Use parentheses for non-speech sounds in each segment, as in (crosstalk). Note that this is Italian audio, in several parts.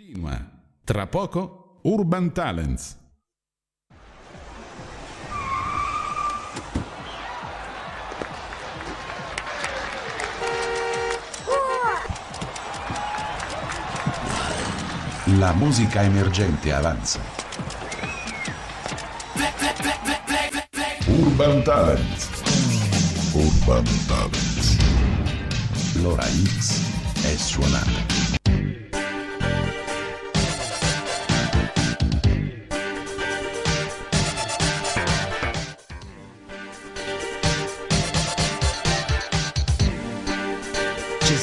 Continua. Tra poco Urban Talents. La musica emergente avanza. Urban Talents. Urban Talents. L'ora X è suonata.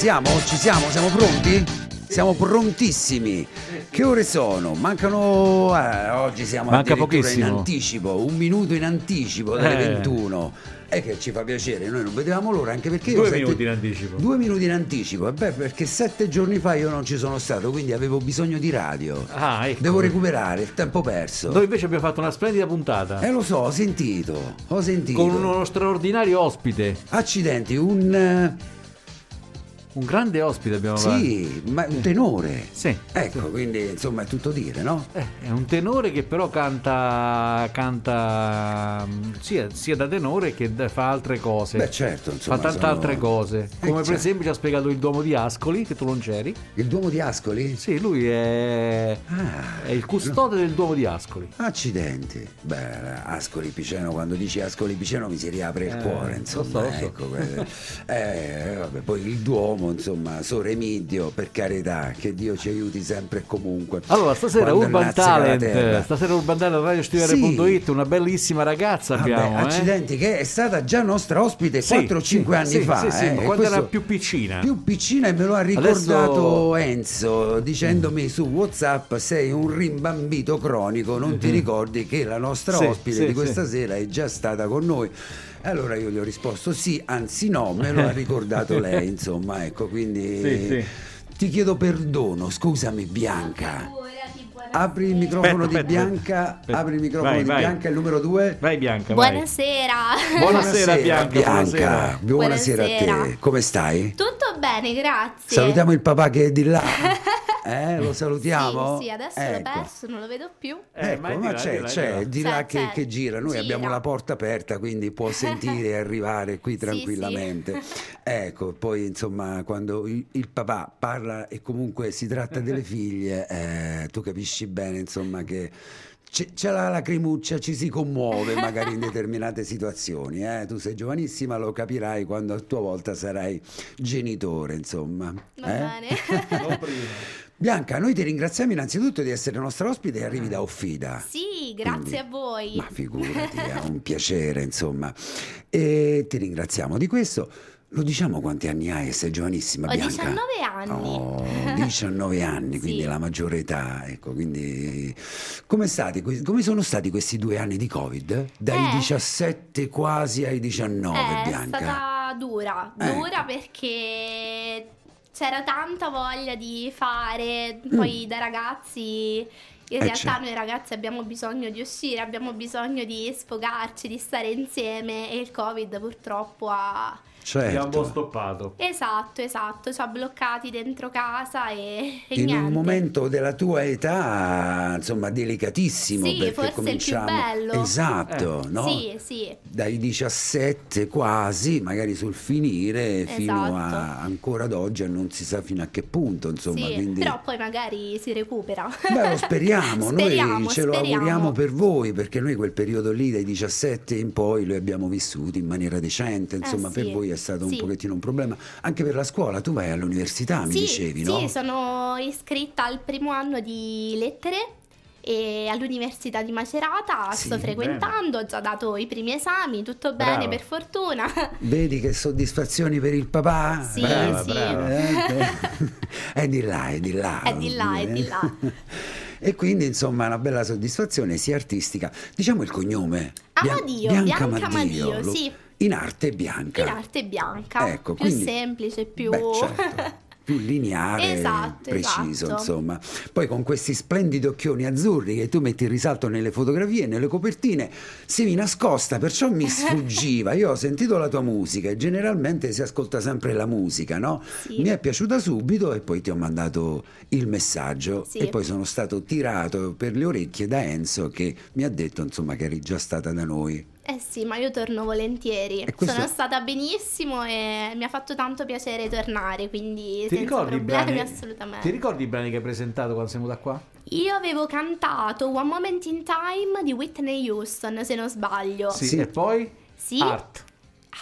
Siamo? Ci siamo? Siamo pronti? Siamo prontissimi. Che ore sono? Mancano. eh, oggi siamo Manca pochissimo. in anticipo, un minuto in anticipo dalle Eh. 21. E che ci fa piacere, noi non vedevamo l'ora anche perché io Due sette- minuti in anticipo. Due minuti in anticipo, e beh, perché sette giorni fa io non ci sono stato, quindi avevo bisogno di radio. Ah, ecco. Devo recuperare il tempo perso. Noi invece abbiamo fatto una splendida puntata Eh lo so, ho sentito, ho sentito. con uno straordinario ospite. Accidenti, un. eh, Un grande ospite abbiamo fatto. Sì, ma un tenore. Sì. Ecco, quindi insomma è tutto dire, no? Eh, è un tenore che però canta, canta mm, sia, sia da tenore che fa altre cose. Beh, certo, insomma. fa tante sono- altre cose. Come per certo. esempio ci ha spiegato il Duomo di Ascoli, che tu non c'eri. Il Duomo di Ascoli? Sì, lui è, Ah, è il custode del Duomo di Ascoli. Accidenti. Beh, Ascoli Piceno, quando dici Ascoli Piceno mi si riapre il Eh, cuore, lo insomma. so, lo so. Ecco, (laughs) eh, vabbè, poi il Duomo, insomma, Sore Midio, per carità, che Dio ci aiuti sempre e comunque. Allora, stasera Urban Talent, stasera Urban Talent radiostivere.it, Sì. una bellissima ragazza Vabbè, abbiamo. eh. accidenti, che è stata già nostra ospite Sì, 4-5 sì, anni fa. eh, quando era più piccina. più piccina e me lo ha ricordato Adesso- Enzo dicendomi su Whatsapp sei un rimbambito cronico, non ti ricordi che la nostra Mhm. Ospite di questa sera è già stata con noi. Allora io gli ho risposto sì, anzi no, me lo ha ricordato (laughs) lei, insomma, ecco, quindi Sì, sì. ti chiedo perdono, scusami Bianca. Apri il microfono Aspetta, di aspetta, Bianca, aspetta. apri il microfono Vai, di vai. Bianca, il numero 2. Vai Bianca, vai. Buonasera. Buonasera, Bianca, buonasera. buonasera a Buonasera. te. Come stai? Tutto bene, grazie. Salutiamo il papà che è di là. (laughs) Eh, lo salutiamo? Sì, sì, adesso l'ho Ecco. perso, non lo vedo più. Eh, ecco, ma là, c'è, di là, c'è, di là. C'è, che, c'è. che gira. Noi Gira. abbiamo la porta aperta, quindi può (laughs) sentire e arrivare qui Sì, tranquillamente. Ecco, poi insomma, quando il, il papà parla e comunque si tratta delle (laughs) figlie, eh, tu capisci bene, insomma, che c'è, c'è la lacrimuccia, ci si commuove magari in (laughs) determinate situazioni. eh. Tu sei giovanissima, lo capirai quando a tua volta sarai genitore, insomma. Va eh? bene. Bianca, noi ti ringraziamo innanzitutto di essere nostra ospite e arrivi da Offida. Sì, grazie Quindi- a voi. Ma figurati, è un (laughs) piacere, insomma. E ti ringraziamo di questo. Lo diciamo quanti anni hai? Sei giovanissima, Ho Bianca. 19 anni. Oh, 19 anni, (laughs) quindi Sì. la maggiore età, ecco, quindi come, stati, come sono stati questi due anni di Covid? Dai Eh. 17 quasi ai 19, Eh, è Bianca. stata dura, Ecco. dura perché c'era tanta voglia di fare, Mm. poi da ragazzi in Eh, realtà certo. noi ragazzi abbiamo bisogno di uscire, abbiamo bisogno di sfogarci, di stare insieme e il Covid purtroppo ha... Abbiamo un po' Certo. stoppato. Esatto, esatto, ci ha bloccati dentro casa e, e In niente. un momento della tua età, insomma, delicatissimo Sì, perché forse il più cominciamo bello. Esatto, Eh. no? Sì, sì. Dai 17 quasi, magari sul finire, fino a Esatto. ancora ad oggi e non si sa fino a che punto, insomma, sì, quindi però poi magari si recupera. Beh, lo speriamo, (laughs) noi Speriamo, ce lo speriamo. auguriamo per voi, perché noi quel periodo lì dai 17 in poi lo abbiamo vissuto in maniera decente, insomma, Eh, per sì, voi è stato un sì. pochettino un problema, anche per la scuola, tu vai all'università, mi sì, dicevi, sì, no? sono iscritta al primo anno di lettere e all'Università di Macerata Sì, sto frequentando, ho già dato i primi esami, tutto Brava. bene per fortuna. (laughs) Vedi che soddisfazioni per il papà? Sì, Brava, sì. brava. (laughs) Eh, è di là, è di là. È di là, è di là. (laughs) E quindi insomma una bella soddisfazione sia artistica. Diciamo il cognome. Bian- Amadio, Bianca Amadio, lo- sì. In arte bianca. In arte bianca, Ecco, più quindi- semplice, più... Beh, certo. (laughs) più lineare, Esatto, preciso, esatto. insomma. Poi con questi splendidi occhioni azzurri che tu metti in risalto nelle fotografie e nelle copertine, sei nascosta, perciò mi (laughs) sfuggiva. Io ho sentito la tua musica e generalmente si ascolta sempre la musica, no? Sì. Mi è piaciuta subito e poi ti ho mandato il messaggio Sì. e poi sono stato tirato per le orecchie da Enzo che mi ha detto insomma che eri già stata da noi. Eh sì, ma io torno volentieri. Questo- Sono stata benissimo e mi ha fatto tanto piacere tornare, quindi Ti senza ricordi, i problemi brani, assolutamente. ti ricordi i brani che hai presentato quando sei venuta qua? Io avevo cantato One Moment in Time di Whitney Houston, se non sbaglio. Sì. Sì. E poi? Sì. Art.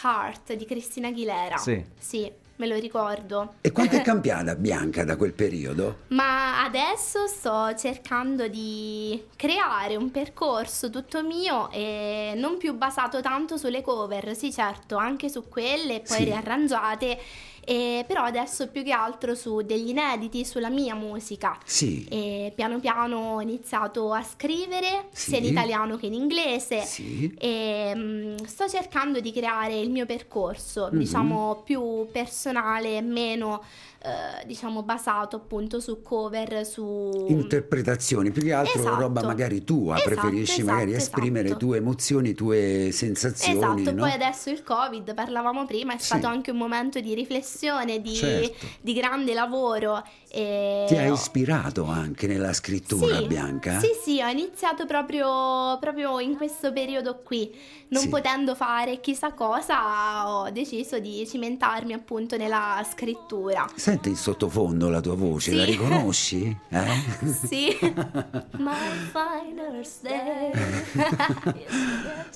Heart di Cristina Aguilera. Sì. Sì, me lo ricordo. E quanto è (laughs) cambiata Bianca da quel periodo? Ma adesso sto cercando di creare un percorso tutto mio e non più basato tanto sulle cover, sì certo, anche su quelle poi Sì. riarrangiate, e però adesso più che altro su degli inediti, sulla mia musica. Sì. E piano piano ho iniziato a scrivere Sì. sia in italiano che in inglese. Sì. E mm, sto cercando di creare il mio percorso, Mhm. diciamo più personale, meno eh, diciamo basato appunto su cover, su Interpretazioni, più che altro Esatto. roba magari tua, Esatto, preferisci magari esatto, esprimere esatto. tue emozioni, tue sensazioni, Esatto, no? poi adesso il Covid, parlavamo prima, è Sì. stato anche un momento di riflessione, di, Certo. di grande lavoro. E Ti ha ispirato anche nella scrittura, Sì, Bianca? Sì, sì, ho iniziato proprio, proprio in questo periodo qui. Non Sì. potendo fare chissà cosa, ho deciso di cimentarmi appunto nella scrittura. Senti in sottofondo la tua voce, Sì. la riconosci? Eh? (laughs) Sì. (laughs)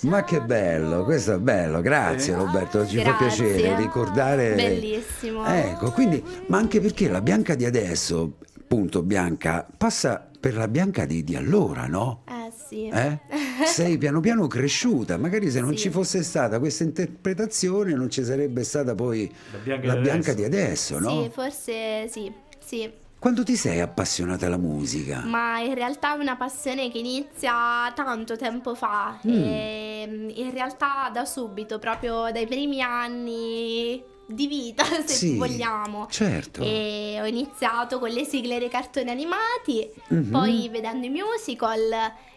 Ma che bello, questo è bello, grazie. Roberto, ci fa Grazie. piacere ricordare. Bellissimo. Ecco, quindi, ma anche perché la Bianca di adesso, appunto Bianca, passa per la Bianca di, di allora, no? Eh sì. Eh? Sei piano piano cresciuta, magari se non Sì. ci fosse stata questa interpretazione non ci sarebbe stata poi La Bianca la di Bianca adesso. di adesso, no? Sì, forse sì, sì. Quando ti sei appassionata alla musica? Ma in realtà è una passione che inizia tanto tempo fa. Mm. E mm, in realtà da subito, proprio dai primi anni di vita, (laughs) se Sì, vogliamo. Certo. E ho iniziato con le sigle dei cartoni animati, Mhm. poi vedendo i musical,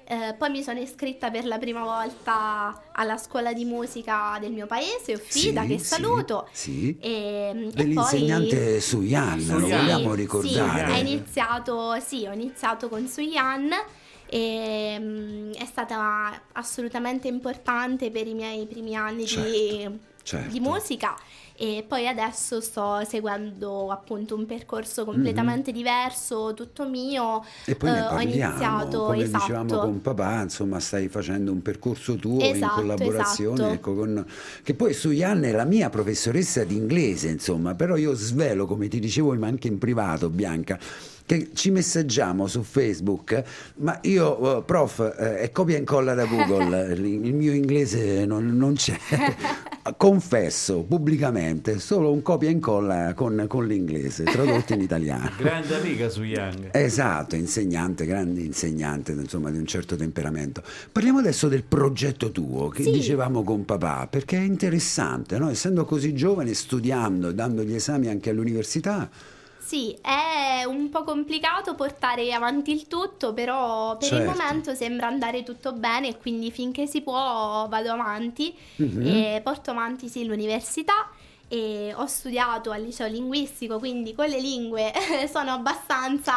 eh, poi mi sono iscritta per la prima volta alla scuola di musica del mio paese, Uffida, Sì, che sì, saluto. Sì. E, e Dell'insegnante Suyan, lo Suyan. vogliamo sì, ricordare. Sì, ho iniziato, sì, ho iniziato con Suyan e mm, è stata assolutamente importante per i miei primi anni di, certo. di musica e poi adesso sto seguendo appunto un percorso completamente diverso, tutto mio. Mhm. E poi Eh, ho iniziato, come esatto. dicevamo con papà, insomma stai facendo un percorso tuo in Esatto, collaborazione esatto. ecco, con... che poi Suyan è la mia professoressa di inglese, insomma, però io svelo, come ti dicevo ma anche in privato, Bianca, che ci messaggiamo su Facebook, ma io, eh, prof, eh, è copia e incolla da Google, (laughs) il il mio inglese non, non c'è, confesso pubblicamente, solo un copia e incolla con, con l'inglese, tradotto in italiano. (laughs) Grande amica su Young. Esatto, insegnante, grande insegnante, insomma, di un certo temperamento. Parliamo adesso del progetto tuo, che Sì. dicevamo con papà, perché è interessante, no? Essendo così giovane, studiando, dando gli esami anche all'università. Sì, è un po' complicato portare avanti il tutto, però per il Certo. momento sembra andare tutto bene e quindi finché si può vado avanti Mhm. e porto avanti sì l'università e ho studiato al liceo linguistico, quindi con le lingue (laughs) sono abbastanza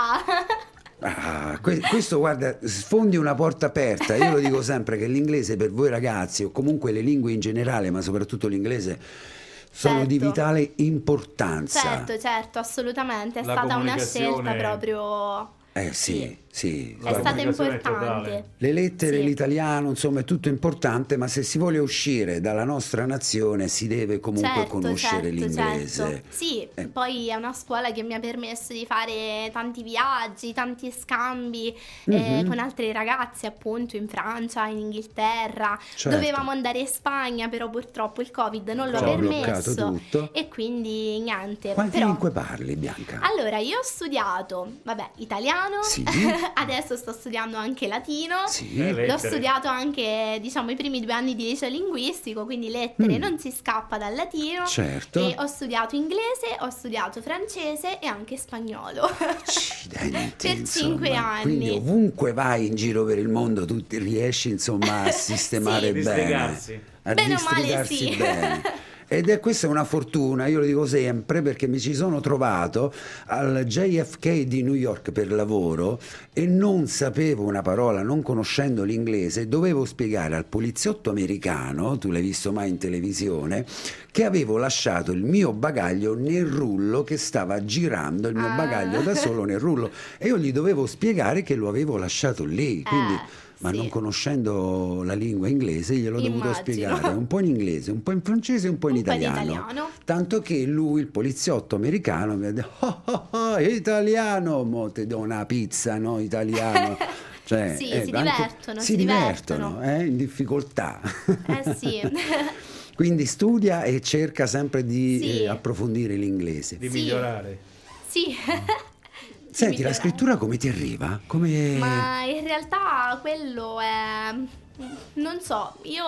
Ah, que- questo guarda, sfondi una porta aperta. Io lo dico (laughs) sempre che l'inglese per voi ragazzi, o comunque le lingue in generale, ma soprattutto l'inglese, sono di Certo. vitale importanza. Certo, certo, assolutamente, è La stata una scelta proprio Eh sì, sì. La è stata importante. Le lettere, Sì. l'italiano, insomma, è tutto importante, ma se si vuole uscire dalla nostra nazione si deve comunque Certo, conoscere certo, l'inglese. certo. Sì, Eh. poi è una scuola che mi ha permesso di fare tanti viaggi, tanti scambi eh, Mhm. con altri ragazzi, appunto in Francia, in Inghilterra. Certo. Dovevamo andare in Spagna, però purtroppo il Covid non lo ha permesso. tutto. E quindi niente. Quante però... lingue parli, Bianca? Allora, io ho studiato, vabbè, italiano, Sì. (laughs) (laughs) adesso sto studiando anche latino. Sì. L'ho lettere. studiato anche, diciamo, i primi due anni di liceo linguistico, quindi lettere Mm. non si scappa dal latino. Certo. E ho studiato inglese, ho studiato francese e anche spagnolo. Accidenti, (laughs) Per insomma. cinque anni. Quindi ovunque vai in giro per il mondo tu ti riesci insomma a (laughs) sistemare Sì. bene. A Bene o male, districarsi sì. bene. Ed è questa è una fortuna, io lo dico sempre perché mi ci sono trovato al JFK di New York per lavoro e non sapevo una parola, non conoscendo l'inglese, dovevo spiegare al poliziotto americano, tu l'hai visto mai in televisione, che avevo lasciato il mio bagaglio nel rullo che stava girando il mio Ah. bagaglio da solo nel rullo e io gli dovevo spiegare che lo avevo lasciato lì, quindi Eh, ma sì. non conoscendo la lingua inglese gliel'ho dovuto Immagino. spiegare un po' in inglese, un po' in francese e un po' in Un po' in italiano. italiano. Tanto che lui, il poliziotto americano, mi ha detto: "Oh, oh, oh, italiano, mo ti do una pizza, no? Italiano. (laughs) Cioè, Sì, eh, si divertono, si si divertono, divertono. eh, in difficoltà. Eh sì. (laughs) Quindi studia e cerca sempre di Sì. eh, approfondire l'inglese. Di Sì. migliorare. sì. Senti, la scrittura come ti arriva? Come... Ma in realtà quello è... Non so, io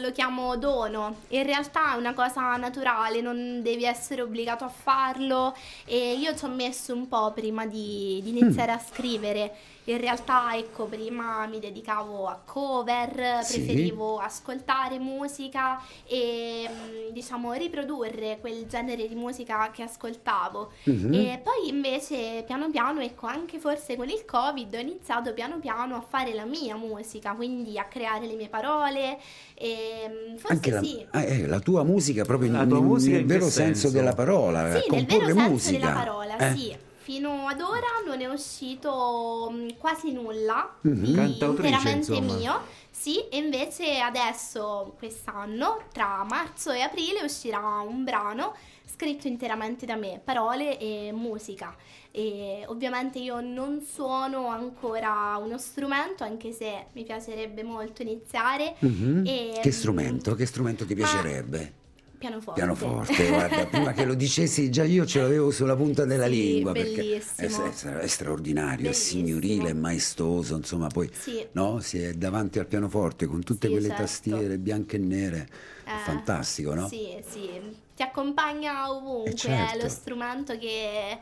lo chiamo dono, in realtà è una cosa naturale, non devi essere obbligato a farlo e io ci ho messo un po' prima di, di iniziare a scrivere. In realtà, ecco, prima mi dedicavo a cover, Sì. preferivo ascoltare musica e mm, diciamo riprodurre quel genere di musica che ascoltavo. Mhm. E poi invece piano piano, ecco, anche forse con il Covid ho iniziato piano piano a fare la mia musica, quindi a creare le mie parole e mm, forse Anche la, sì. ah, eh, la tua musica proprio La in- tua musica nel in vero senso senso? della parola, Sì, nel vero senso musica. della parola, Eh? sì. Fino ad ora non è uscito mm, quasi nulla Mhm. di interamente insomma. mio. Sì, e invece adesso, quest'anno, tra marzo e aprile, uscirà un brano scritto interamente da me, parole e musica. E ovviamente io non suono ancora uno strumento, anche se mi piacerebbe molto iniziare. Mhm. E, Che strumento? Che strumento ti ma- piacerebbe? Pianoforte. Pianoforte, guarda, prima che lo dicessi già io ce l'avevo sulla punta della Sì, lingua perché è, bellissimo. è- è straordinario, Bellissimo. è signorile, è maestoso, insomma poi Sì. no, si è davanti al pianoforte con tutte Sì, quelle certo. tastiere bianche e nere, è Eh, fantastico, no? Sì, sì, ti accompagna ovunque, Eh, certo. è lo strumento che...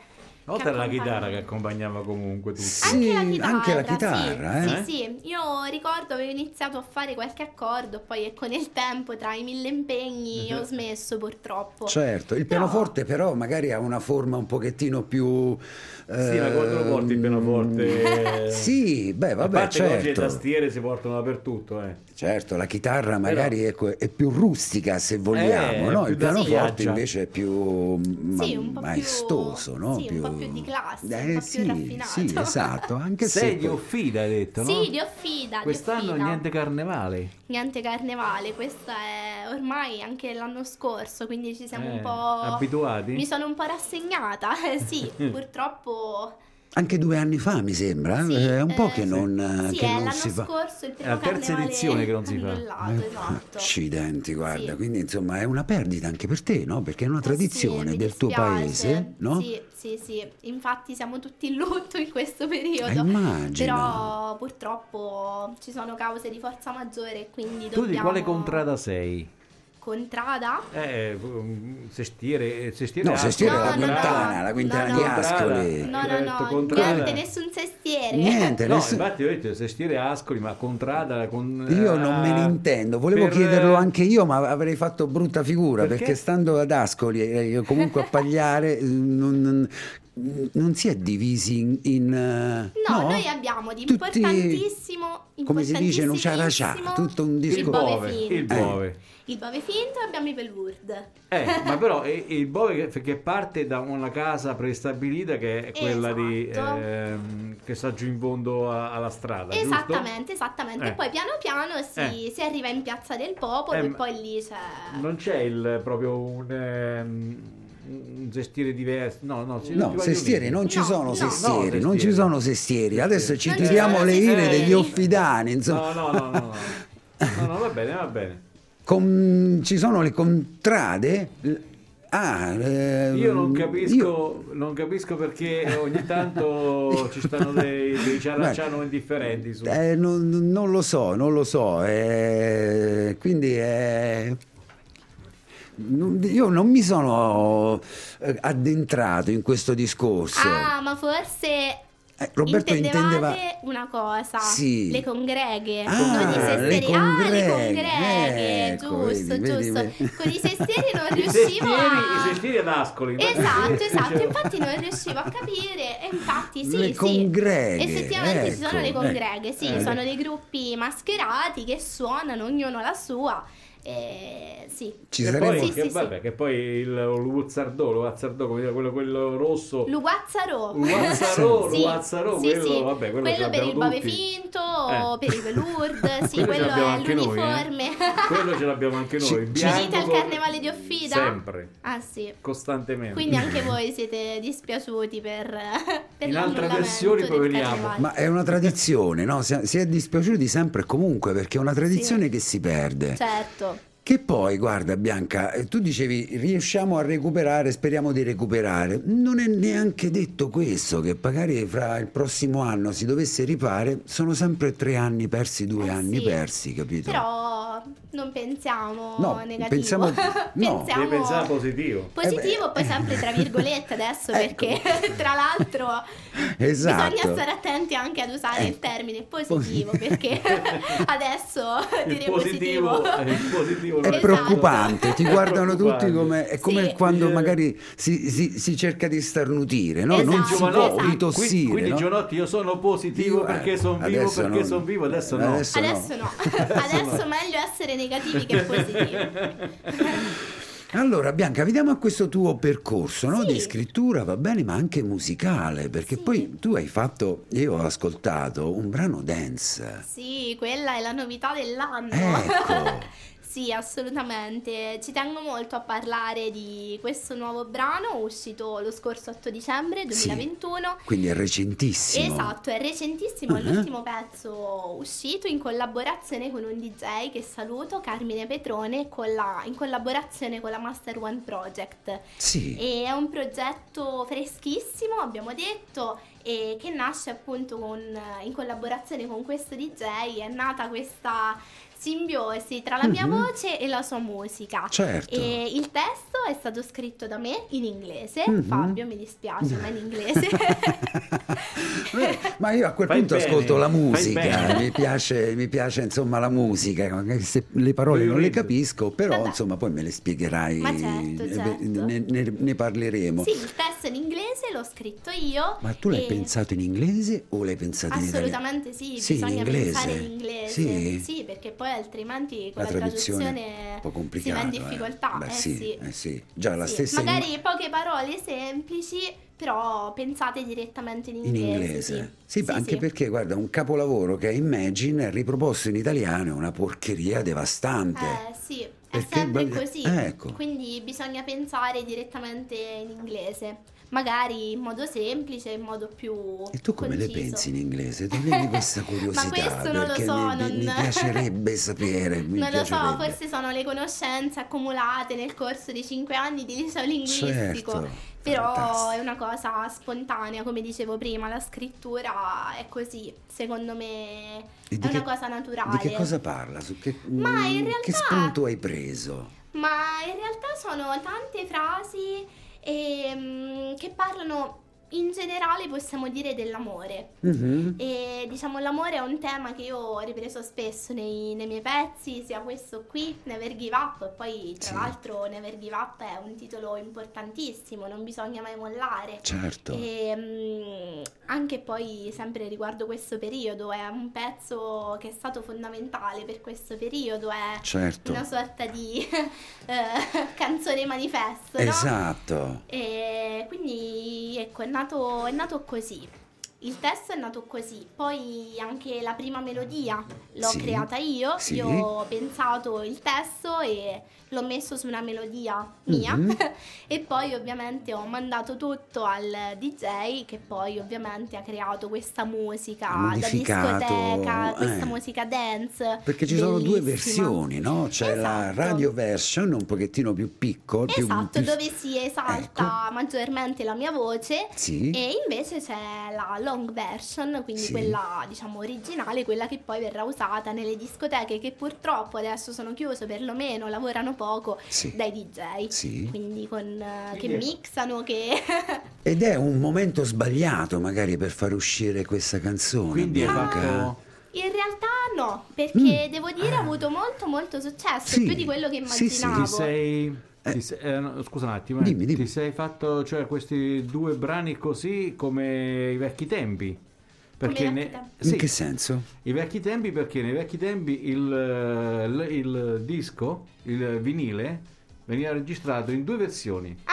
Oltre che alla accompagna. chitarra che accompagnava comunque tutto. Sì, Anche la chitarra, anche la chitarra, sì, eh? sì, sì. Io ricordo avevo iniziato a fare qualche accordo, poi ecco nel tempo tra i mille impegni ho smesso purtroppo. Certo, il Però- pianoforte però magari ha una forma un pochettino più... Sì, ma quando lo porti il pianoforte? (laughs) Sì, beh, A vabbè, parte che oggi le certo. tastiere si portano dappertutto, eh. Certo, la chitarra magari ecco, è più rustica se vogliamo, Eh, no? più Il pianoforte spiaggia. invece è più ma- Sì, un po' più- maestoso, no? sì, un po' più di classe, un Eh, po' più sì, raffinato. Sì, esatto, anche se Sei di Offida, hai detto, no? Sì, di Offida, di Quest'anno Offida. niente carnevale. Niente carnevale, questo è ormai anche l'anno scorso, quindi ci siamo Eh, un po' abituati? Mi sono un po' rassegnata, (laughs) eh, sì, (laughs) purtroppo anche due anni fa mi sembra, Sì, è un po' eh, che non, eh, Sì, che è non l'anno si fa. scorso il È primo la terza edizione che non si fa. Eh, esatto. Accidenti, guarda, Sì. quindi insomma è una perdita anche per te, no? Perché è una Eh tradizione del tuo paese, no? Sì, sì, sì, infatti siamo tutti in lutto in questo periodo. Eh, immagino. Però purtroppo ci sono cause di forza maggiore e quindi Tu dobbiamo... di quale contrada sei? Contrada? Eh, sestiere, sestiere No, Ascoli. Sestiere No, la no, no, quintana, no. la quintana No, di no. Ascoli. No, Eh, no, detto no, niente, nessun sestiere. Niente, No, nessun- infatti ho detto sestiere Ascoli, ma contrada con... Io non me ne ah, intendo, volevo per- chiederlo anche io, ma avrei fatto brutta figura Perché? perché, stando ad Ascoli io comunque a Pagliare eh, non, non- non si è divisi in... in, eh, No, noi abbiamo di tutti- importantissimo, come si dice, non c'era tutto un Il discorso. bove bove, il bove. Il bove finto e abbiamo i pelwurd. Eh, (laughs) ma però è il bove che, che parte da una casa prestabilita che è quella di, Esatto. ehm, che sta giù in fondo a- alla strada, giusto? Esattamente, esattamente. Eh. E poi piano piano si, Eh. si arriva in Piazza del Popolo Eh, e poi lì c'è... Non c'è il, proprio un, ehm, un sestiere diverso, no, no, No, sestieri, dire. non ci No, sono no. sestieri, No, non ci sestieri. sono sestieri. Adesso ci Non tiriamo le ire sestieri. degli offidani, insomma. No, no, no, no. No, (laughs) no, va bene, va bene. Con- ci sono le contrade, Ah, eh, Io non io- capisco, non capisco perché ogni tanto (laughs) ci stanno dei, dei ciaracciano indifferenti su. Eh, non, non lo so, non lo so. eh, quindi eh, io non mi sono eh, addentrato in questo discorso. Ah, ma forse Eh, Roberto intendevate intendeva... una cosa, Sì. le congreghe, Ah, non i sestieri. le Ah, le congreghe, ecco, giusto, vedi, vedi, giusto. vedi. Con i sestieri non I (laughs) riuscivo i a... sestieri ad Ascoli. Esatto, esatto, Dicevo- infatti non riuscivo a capire e infatti sì, Le sì. congreghe, Effettivamente ci sono ecco, le congreghe, sì, eh. sono dei gruppi mascherati che suonano ognuno la sua. E sì. Ci Che saremo... poi, Sì, che, sì, vabbè, che poi il Luzzardò, Luzzardò, come dire, quello, quello rosso. Luazzarò, (laughs) Sì, Luazzarò, sì, quello, sì. vabbè, quello, Quello per il tutti. finto, Eh. per i velourd, sì, (laughs) Quello ce quello l'abbiamo è anche noi, eh. l'uniforme. (laughs) Quello ce l'abbiamo anche noi. Ci- unite al carnevale di Offida? Sempre, Ah sì. costantemente. Quindi anche voi siete dispiaciuti per, per In altre versioni poi veniamo. Ma è una tradizione, no? Si si è dispiaciuti sempre e comunque perché è una tradizione che si perde. Certo. Che poi, guarda Bianca, eh, tu dicevi riusciamo a recuperare, speriamo di recuperare. Non è neanche detto questo, che magari fra il prossimo anno si dovesse ripare, sono sempre tre anni persi, due Eh, anni sì. persi, capito? Però non pensiamo No, negativo. pensiamo- (laughs) no. Devi pensare positivo. positivo, Eh poi sempre tra virgolette adesso (laughs) Ecco. perché (laughs) tra l'altro Esatto. bisogna stare attenti anche ad usare il Ecco. termine positivo perché adesso Il dire positivo, positivo eh, non È Esatto. preoccupante, ti guardano tutti come, è come Sì. quando magari si, si- si cerca di starnutire, no? non Esatto, si può esatto. ritossire. Quindi, quindi no? Giovanotti, io sono positivo Io, eh, perché sono vivo, perché no. sono vivo, adesso no. Adesso- adesso no, (laughs) adesso meglio essere negativi che positivi (laughs) Allora, Bianca, vediamo a questo tuo percorso no? Sì. di scrittura, va bene, ma anche musicale, perché Sì. poi tu hai fatto, io ho ascoltato un brano dance. sì quella è la novità dell'anno Ecco. (laughs) Sì, assolutamente. Ci tengo molto a parlare di questo nuovo brano uscito lo scorso 8 dicembre Sì. 2021. Quindi è recentissimo. Esatto, è recentissimo, è Ah. l'ultimo pezzo uscito in collaborazione con un DJ che saluto, Carmine Petrone, la- in collaborazione con la Master One Project. Sì. E è un progetto freschissimo, abbiamo detto, e che nasce appunto con- in collaborazione con questo DJ. È nata questa simbiosi tra la mia Mhm. voce e la sua musica. Certo. E il testo è stato scritto da me in inglese. Mhm. Fabio, mi dispiace, ma in inglese. (laughs) Ma io a quel Fai punto bene, ascolto la musica, mi piace, mi piace insomma la musica, se le parole non le capisco, però Vabbè. insomma poi me le spiegherai, Ma certo, eh, certo. Ne, ne- ne parleremo. sì, il testo è in inglese, l'ho scritto io. Ma tu l'hai e- pensato in inglese o l'hai pensato in italiano? Assolutamente sì, Sì, in bisogna inglese. pensare in inglese. Sì? perché poi altrimenti con La la, traduzione traduzione è un po' si complicato. va in eh. difficoltà. Beh, eh, sì, sì. eh sì. Già la stessa in- Magari poche parole semplici, però pensate direttamente in in inglese. inglese. Sì, anche perché guarda, un capolavoro che è Imagine riproposto in italiano è una porcheria devastante. Eh sì, è Perché sempre così. ecco. Quindi bisogna pensare direttamente in inglese. Magari in modo semplice, in modo più. E tu come le conciso. pensi in inglese? Toglimi (laughs) questa curiosità questo non lo so, mi, mi- mi non- piacerebbe sapere. Mi non lo so, piacerebbe. forse sono le conoscenze accumulate nel corso dei cinque anni di liceo linguistico. Certo, Però fantastico. è una cosa spontanea, come dicevo prima, la scrittura è così, secondo me è di una che- cosa naturale. Di che cosa parla? Su che, Ma in mm, realtà- che spunto hai preso? Ma in realtà sono tante frasi ehm, che parlano in generale, possiamo dire, dell'amore. Mhm. E diciamo l'amore è un tema che io ho ripreso spesso nei, nei miei pezzi, sia questo qui, Never Give Up, e poi tra Sì. l'altro Never Give Up è un titolo importantissimo, non bisogna mai mollare. Certo. E mm, anche poi sempre riguardo questo periodo, è un pezzo che è stato fondamentale per questo periodo, è Certo. una sorta di (laughs) eh, canzone manifesto, no? Esatto. E quindi ecco, è nato, è nato così. Il testo è nato così, poi anche la prima melodia l'ho Sì, creata io, sì. io ho pensato il testo e l'ho messo su una melodia mia Mhm. (laughs) e poi ovviamente ho mandato tutto al DJ che poi ovviamente ha creato questa musica da discoteca, eh. questa musica dance. Perché ci sono due bellissima. versioni, no? C'è la Esatto. radio version un pochettino più piccola, più, Esatto, più- dove si esalta maggiormente la mia voce Ecco. Sì. e invece c'è la long version, quindi Sì. quella diciamo originale, quella che poi verrà usata nelle discoteche che purtroppo adesso sono chiuse, perlomeno lavorano poco Sì. dai DJ. Sì. Quindi con, eh, che mixano, che (laughs) Ed è un momento sbagliato magari per far uscire questa canzone. Quindi Bianca. fatto... in realtà no, perché devo dire ha avuto molto molto successo, Mm. Sì. più di quello che Sì, sì. immaginavo. Ti sei... ti sei- eh, no, scusa un attimo, eh. Dimmi, dimmi. ti sei fatto cioè, questi due brani così come i vecchi tempi? Perché i vecchi ne- tempi? In sì, che senso? i vecchi tempi perché nei vecchi tempi il, eh, il- il disco, il vinile, veniva registrato in due versioni. Ah,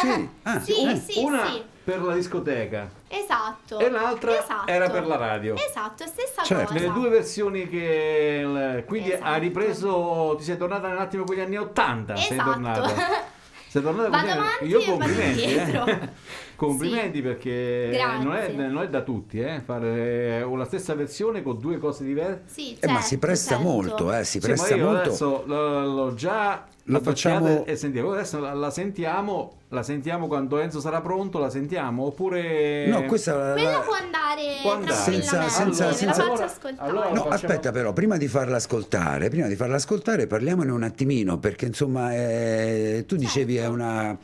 Sì, (laughs) ah, sì, eh. sì, Una sì. Per la discoteca Esatto. e l'altra Esatto. era per la radio. Esatto, stessa Certo. cosa. Nelle due versioni che il- quindi Esatto. hai ripreso, ti sei tornata un attimo con gli anni 80, sei Esatto. tornata. (laughs) Sei tornata Vado avanti io complimenti, eh. (laughs) complimenti Sì. perché non è, non è da tutti eh, fare la stessa versione con due cose diverse. Sì, Eh, ma certo, si presta certo. molto, eh, si Sì, presta ma io molto. adesso l'ho già Lo abbocciata facciamo- e sentiamo. Adesso la, la sentiamo, la sentiamo quando Enzo sarà pronto, la sentiamo oppure No, questa la- Quella la- può andare Può andare. Senza- senza- la faccio allora- ascoltare. allora- No, facciamo- aspetta però, prima di farla ascoltare, prima di farla ascoltare parliamone un attimino, perché insomma eh, tu dicevi è Certo. una,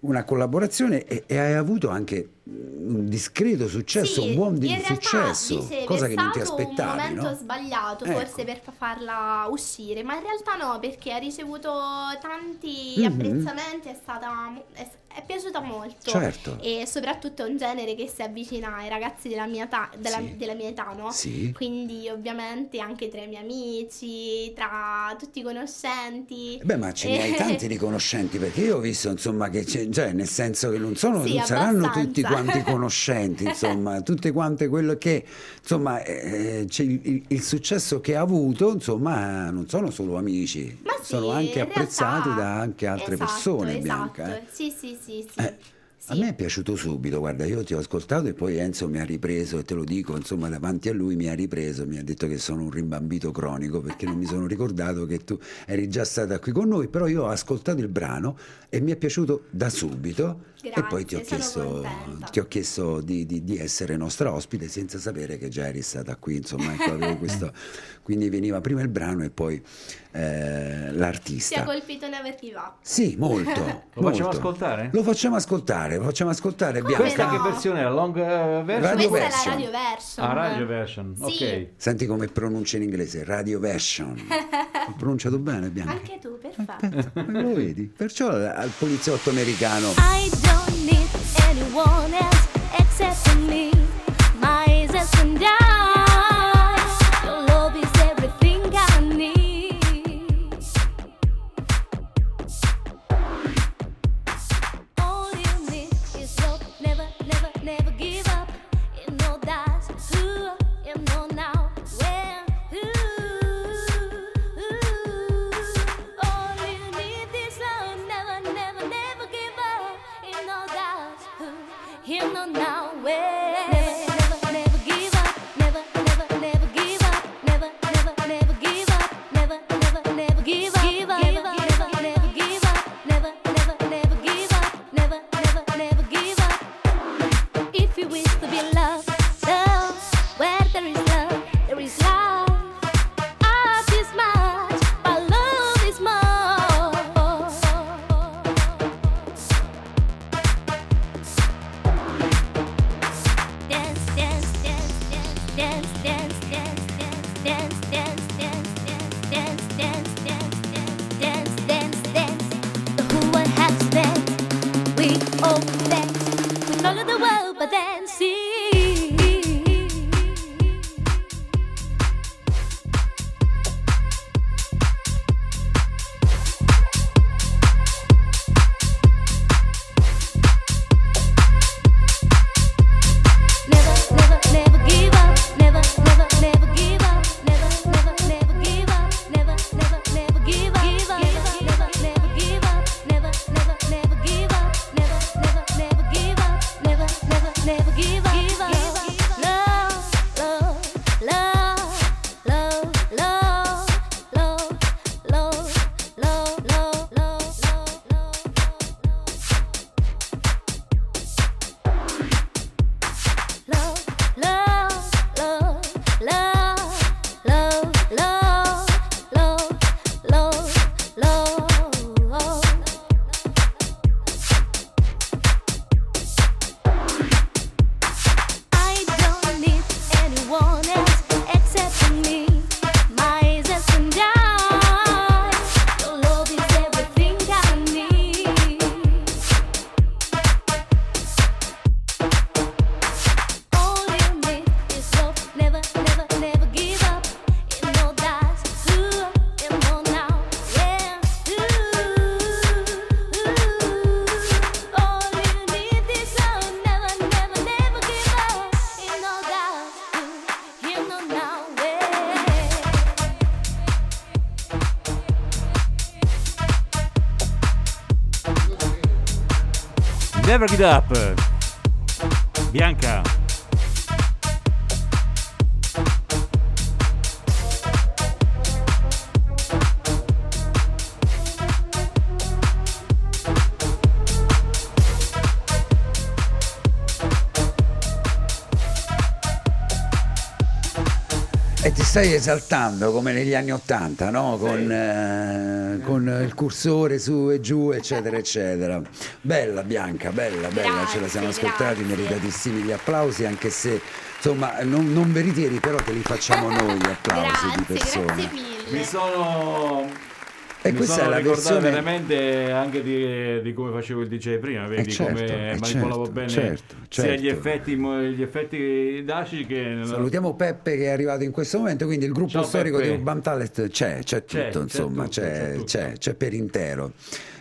una collaborazione e, e hai avuto anche un discreto successo, Sì, un buon di successo, cosa che non ti aspettavi, un momento no? sbagliato Ecco. forse per fa- farla uscire, ma in realtà no, perché ha ricevuto tanti Mhm. apprezzamenti, è stata è, è piaciuta molto. Certo. E soprattutto è un genere che si avvicina ai ragazzi della mia età, della, Sì. della mia età, no? Sì. Quindi ovviamente anche tra i miei amici, tra tutti i conoscenti. Eh Beh, ma ce ne hai Eh, tanti riconoscenti perché io ho visto insomma che cioè nel senso che non, sono, Sì, non saranno tutti quanti conoscenti, (laughs) insomma, tutte quante quello che insomma eh, c'è il, il- successo che ha avuto, insomma, non sono solo amici, Ma sì, sono anche apprezzati realtà- da anche altre esatto, persone, esatto. Bianca. eh. Sì, sì, sì, sì. Eh, A me è piaciuto subito, guarda, io ti ho ascoltato e poi Enzo mi ha ripreso e te lo dico, insomma, davanti a lui mi ha ripreso, mi ha detto che sono un rimbambito cronico perché non mi sono ricordato che tu eri già stata qui con noi, però io ho ascoltato il brano e mi è piaciuto da subito e poi ti ho Grazie, chiesto, ti ho chiesto di, di- di essere nostra ospite senza sapere che già eri stata qui, insomma, ecco, avevo (laughs) questo, quindi veniva prima il brano e poi eh, Ti l'artista. ha colpito Never Give Up. Sì, molto. (laughs) Lo facciamo molto. ascoltare? Lo facciamo ascoltare, lo facciamo ascoltare, Come Bianca. Questa no? che versione è? La long eh, version? Radio Questa version. è la radio version. Ah, radio version, Sì. ok. Senti come pronuncia in inglese, radio version. (laughs) Ho pronunciato bene, Bianca. Anche tu, perfetto. Lo vedi? Perciò al poliziotto americano. I don't need anyone else except me. My eyes and eyes. You know now, where Never Give Up. Bianca. E ti stai esaltando come negli anni Ottanta, no? Con, eh, con il cursore su e giù, eccetera, eccetera. Bella Bianca, bella, bella, ce la siamo Grazie, ascoltati, grazie. meritatissimi gli applausi, anche se insomma non, non ve li tieni, però te li facciamo noi gli applausi di Grazie, persona. grazie mille. Mi sono. E mi questa sono è la ricordato versione- veramente anche di, di come facevo il DJ prima, vedi certo, come eh, manipolavo certo, bene certo, sia gli certo. effetti, gli effetti daci che. Salutiamo Peppe che è arrivato in questo momento, quindi il gruppo Ciao, storico Peppe. di Urban Talent c'è, c'è tutto, C'è, c'è insomma, tutto, c'è, c'è tutto. c'è, c'è per intero.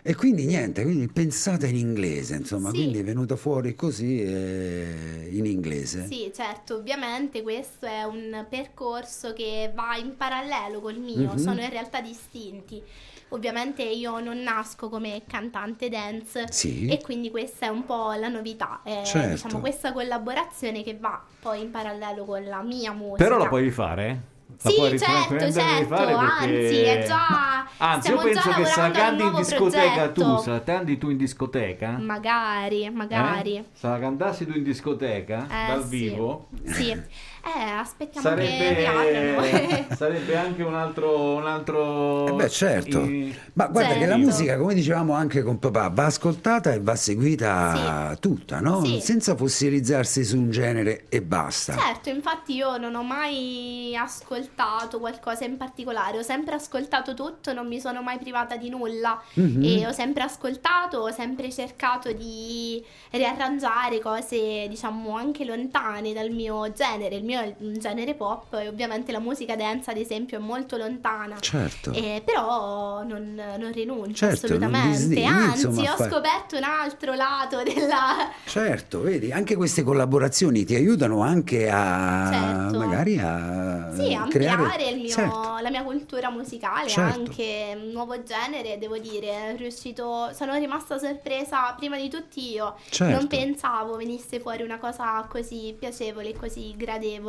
E quindi niente, quindi pensate in inglese, insomma, Sì. quindi è venuto fuori così eh, in inglese. Sì, certo, ovviamente questo è un percorso che va in parallelo col mio, Mhm. sono in realtà distinti. Ovviamente io non nasco come cantante dance Sì. e quindi questa è un po' la novità, è, Certo. diciamo questa collaborazione che va poi in parallelo con la mia musica. Però la puoi rifare? La Sì, certo, certo, anzi, è già- Anzi, io penso che canti in discoteca tu, progetto. la canti tu in discoteca. Magari, magari. eh? Cantassi tu in discoteca Eh, dal sì. vivo. Sì, (laughs) eh, aspettiamo. Sarebbe, (laughs) sarebbe anche un altro. Un altro Eh beh, certo. i- Ma guarda che la Certo. musica, come dicevamo anche con papà, va ascoltata e va seguita tutta, no? Sì. Senza fossilizzarsi su un genere e basta. Certo, infatti io non ho mai ascoltato qualcosa in particolare, ho sempre ascoltato tutto, non mi sono mai privata di nulla Mhm. e ho sempre ascoltato, ho sempre cercato di riarrangiare cose, diciamo, anche lontane dal mio genere. Il mio è un genere pop e ovviamente la musica dance, ad esempio, è molto lontana. Certo. Eh, però non, non rinuncio Certo, non assolutamente, disdegni, anzi ho fai- scoperto un altro lato della... Certo, vedi, anche queste collaborazioni ti aiutano anche a Certo. magari a Sì, ampliare creare mio- Certo. la mia cultura musicale, Certo. anche un nuovo genere, devo dire, riuscito, sono rimasta sorpresa prima di tutti io, Certo. non pensavo venisse fuori una cosa così piacevole, così gradevole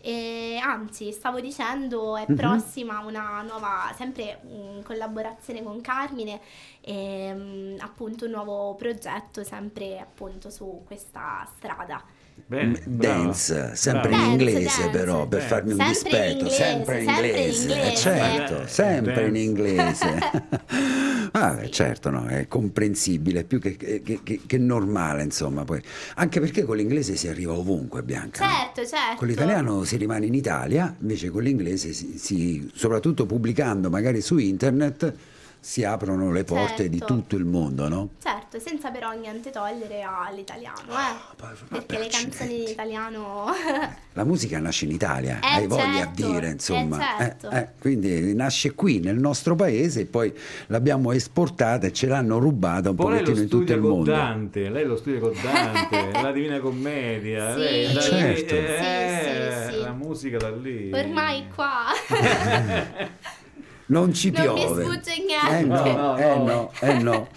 e anzi stavo dicendo è Mhm. prossima una nuova, sempre in collaborazione con Carmine e mm, appunto un nuovo progetto sempre appunto su questa strada. Bene. Dance, sempre Brava. in Dance, inglese dance. però, per Eh. farmi un Sempre in dispetto, inglese, sempre in sempre in inglese, eh, inglese. certo, Eh, sempre in dance. inglese. (laughs) (laughs) Ah, certo, no, è comprensibile, più che, che- che- che normale, insomma, poi. Anche perché con l'inglese si arriva ovunque, Bianca. no? Certo, certo. Con l'italiano si rimane in Italia, invece con l'inglese, si, si- soprattutto pubblicando magari su internet, si aprono le porte di Certo. tutto il mondo, no? Certo, senza però niente togliere all'italiano, eh. Ah, Perché le canzoni in italiano La musica nasce in Italia, (laughs) Eh, hai voglia a certo, dire, insomma. eh, certo. Eh, eh, quindi nasce qui nel nostro paese e poi l'abbiamo esportata e ce l'hanno rubata un Poi pochettino in tutto studia il con mondo. Dante, lei lo studia con Dante, (laughs) la Divina Commedia, Sì. lei, da lì, Certo. eh, Sì, sì, sì. la musica da lì. ormai qua (laughs) Non ci Non mi piove. sfugge Eh niente. no, No, no, eh no. eh no.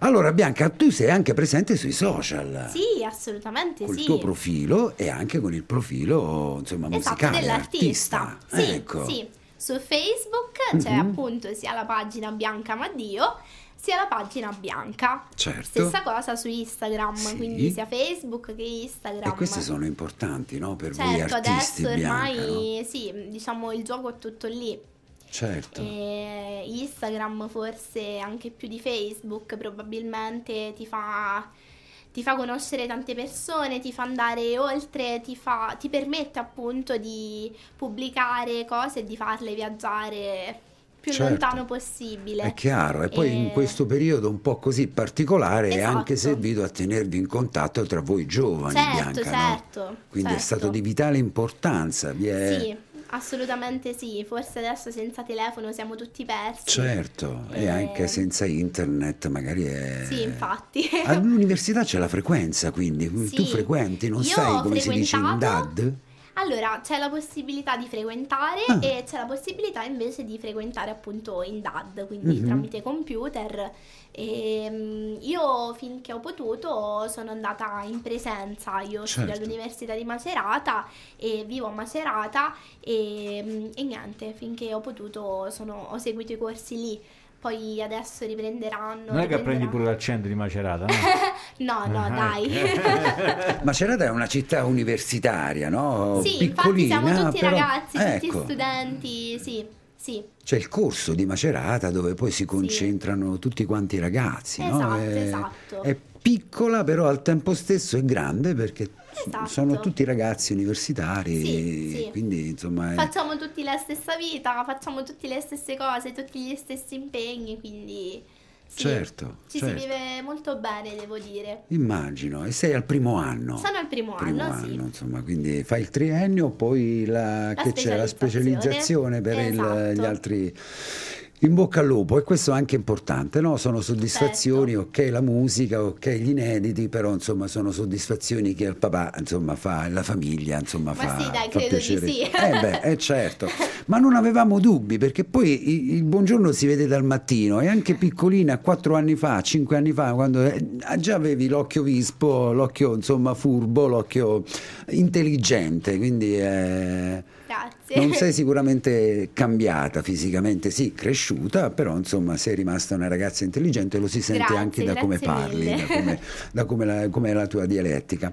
Allora Bianca, tu sei anche presente sui social. Sì, assolutamente Col sì. tuo profilo e anche con il profilo insomma, Esatto, musicale, dell'artista. artista. Sì, ecco. sì. Su Facebook c'è Mhm. appunto sia la pagina Bianca Maddio sia la pagina Bianca. Certo. Stessa cosa su Instagram, Sì. quindi sia Facebook che Instagram. E queste sono importanti, no? Per voi Certo, artisti adesso Bianca, ormai no? sì, diciamo il gioco è tutto lì. Certo. E Instagram forse anche più di Facebook probabilmente ti fa, ti fa conoscere tante persone, ti fa andare oltre, ti, fa, ti permette appunto di pubblicare cose e di farle viaggiare più Certo. lontano possibile. È chiaro, e poi in E- questo periodo un po' così particolare è Esatto. anche servito a tenervi in contatto tra voi giovani, Certo, Bianca, no? certo, Quindi è certo. stato di vitale importanza. vi è- Sì, assolutamente sì. Forse adesso senza telefono siamo tutti persi. Certo, e Eh, anche senza internet magari è... Sì, infatti. All'università c'è la frequenza, quindi tu Sì. frequenti, non Io sai come si dice in DAD? Allora, c'è la possibilità di frequentare Ah. e c'è la possibilità invece di frequentare appunto in DAD, quindi Mhm. tramite computer. E, mm, io finché ho potuto sono andata in presenza, io studio Certo. all'Università di Macerata e vivo a Macerata e, mm, e niente, finché ho potuto sono- ho seguito i corsi lì. Poi adesso riprenderanno. Non è che prendi pure l'accento di Macerata, no? (laughs) No, no, Ah, dai. (laughs) Macerata è una città universitaria, no? Sì, infatti Piccolina, siamo tutti però- ragazzi, tutti ecco, studenti, sì, sì. C'è il corso di Macerata dove poi si concentrano tutti quanti i ragazzi, no? Esatto, È, esatto. è piccola, però al tempo stesso è grande perché Esatto. sono tutti ragazzi universitari, Sì, sì. quindi insomma è- Facciamo tutti la stessa vita, facciamo tutte le stesse cose, tutti gli stessi impegni, quindi sì, Certo, ci certo. si vive molto bene, devo dire. immagino. E sei al primo anno. Sono al primo, Primo anno, sì. insomma, quindi fai il triennio, poi la, La che c'è la specializzazione per il- Esatto. gli altri. In bocca al lupo, e questo è anche importante, no? Sono soddisfazioni, Certo. ok la musica, ok gli inediti, però insomma sono soddisfazioni che il papà insomma fa, la famiglia insomma Ma fa, sì, dai, fa piacere. sì. Eh beh, eh, certo, ma non avevamo dubbi perché poi il buongiorno si vede dal mattino e anche piccolina, quattro anni fa, cinque anni fa, quando eh, già avevi l'occhio vispo, l'occhio insomma furbo, l'occhio intelligente, quindi eh, Grazie. non sei sicuramente cambiata fisicamente, sì, cresciuta, però insomma sei rimasta una ragazza intelligente, lo si sente Grazie, anche da come parli, mille. da come, da come la, come è la tua dialettica.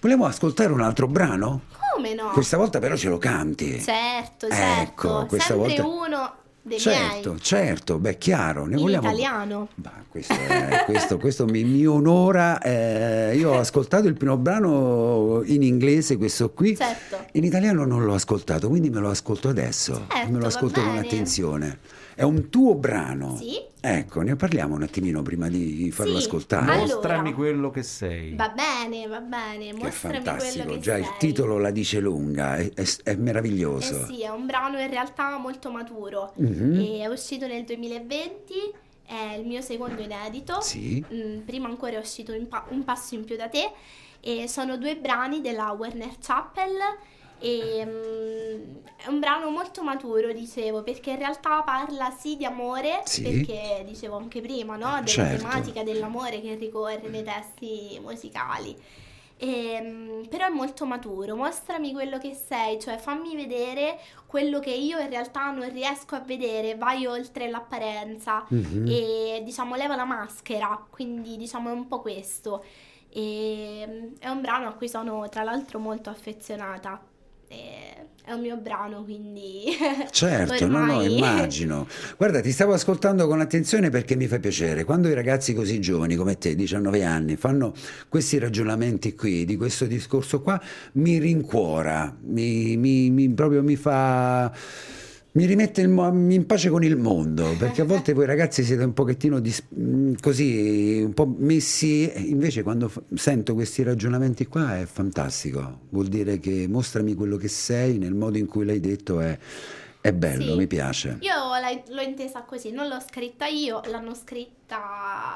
Volevo ascoltare un altro brano? Come no? Questa volta però ce lo canti. Certo, Ecco, certo. questa Sempre volta- uno dei certo, miei. certo, beh, chiaro. Ne In vogliamo... italiano. Bah, questo, è- questo- questo mi, mi onora. eh, io ho ascoltato il primo brano in inglese, questo qui. Certo. In italiano non l'ho ascoltato, quindi me lo ascolto adesso. Certo, me lo va ascolto con attenzione. È un tuo brano. Sì. Ecco, ne parliamo un attimino prima di farlo Sì. ascoltare. Allora. Mostrami quello che sei. Va bene, va bene. che è fantastico, che già il sei. titolo la dice lunga, è, è- è meraviglioso. Eh sì, è un brano in realtà molto maturo. Mhm. E è uscito nel 2020, è il mio secondo inedito. Sì. Mm, prima ancora è uscito in pa- Un passo in più da te e sono due brani della Werner Chappell e mm, è un brano molto maturo, dicevo, perché in realtà parla sì di amore, Sì. perché dicevo anche prima, no? Della Certo. tematica dell'amore che ricorre nei testi musicali. Ehm, però è molto maturo, mostrami quello che sei, cioè fammi vedere quello che io in realtà non riesco a vedere, vai oltre l'apparenza Mhm. e diciamo leva la maschera, quindi diciamo è un po' questo. E, è un brano a cui sono tra l'altro molto affezionata. È un mio brano, quindi (laughs) Certo, no, no, ormai- (laughs) immagino. Guarda, ti stavo ascoltando con attenzione perché mi fa piacere. Quando i ragazzi così giovani come te, 19 anni, fanno questi ragionamenti qui, di questo discorso qua, mi rincuora, mi, mi- mi- proprio mi fa... Mi rimette in pace con il mondo, perché a volte voi ragazzi siete un pochettino dis- mh, così, un po' messi, invece quando sento questi ragionamenti qua è fantastico, vuol dire che mostrami quello che sei nel modo in cui l'hai detto è, è bello, Sì. mi piace. Io l'ho intesa così, non l'ho scritta io, l'hanno scritta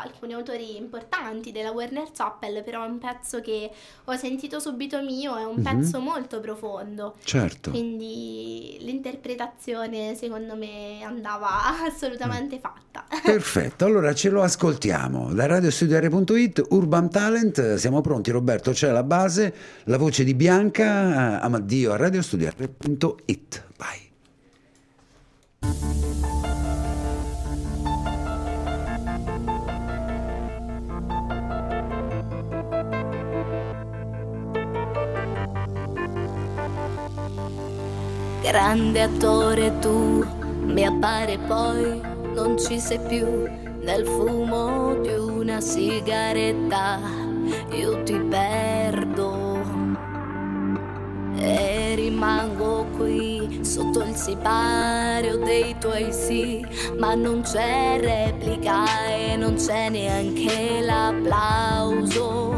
alcuni autori importanti della Werner Chappell, però è un pezzo che ho sentito subito mio, è un Mhm. pezzo molto profondo. Certo. Quindi l'interpretazione secondo me andava (laughs) assolutamente fatta. Perfetto, allora ce lo ascoltiamo da radiostudiare.it, Urban Talent, siamo pronti Roberto, c'è la base, la voce di Bianca, Amaddio a radiostudiare.it, vai. Grande attore tu, mi appare poi non ci sei più nel fumo di una sigaretta. Io ti perdo e rimango qui sotto il sipario dei tuoi sì, ma non c'è replica e non c'è neanche l'applauso.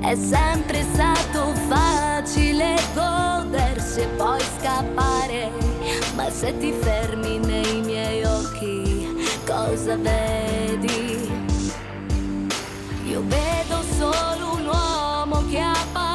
È sempre stato facile godersi e poi scappare, ma se ti fermi nei miei occhi, cosa vedi? Io vedo solo un uomo che ha paura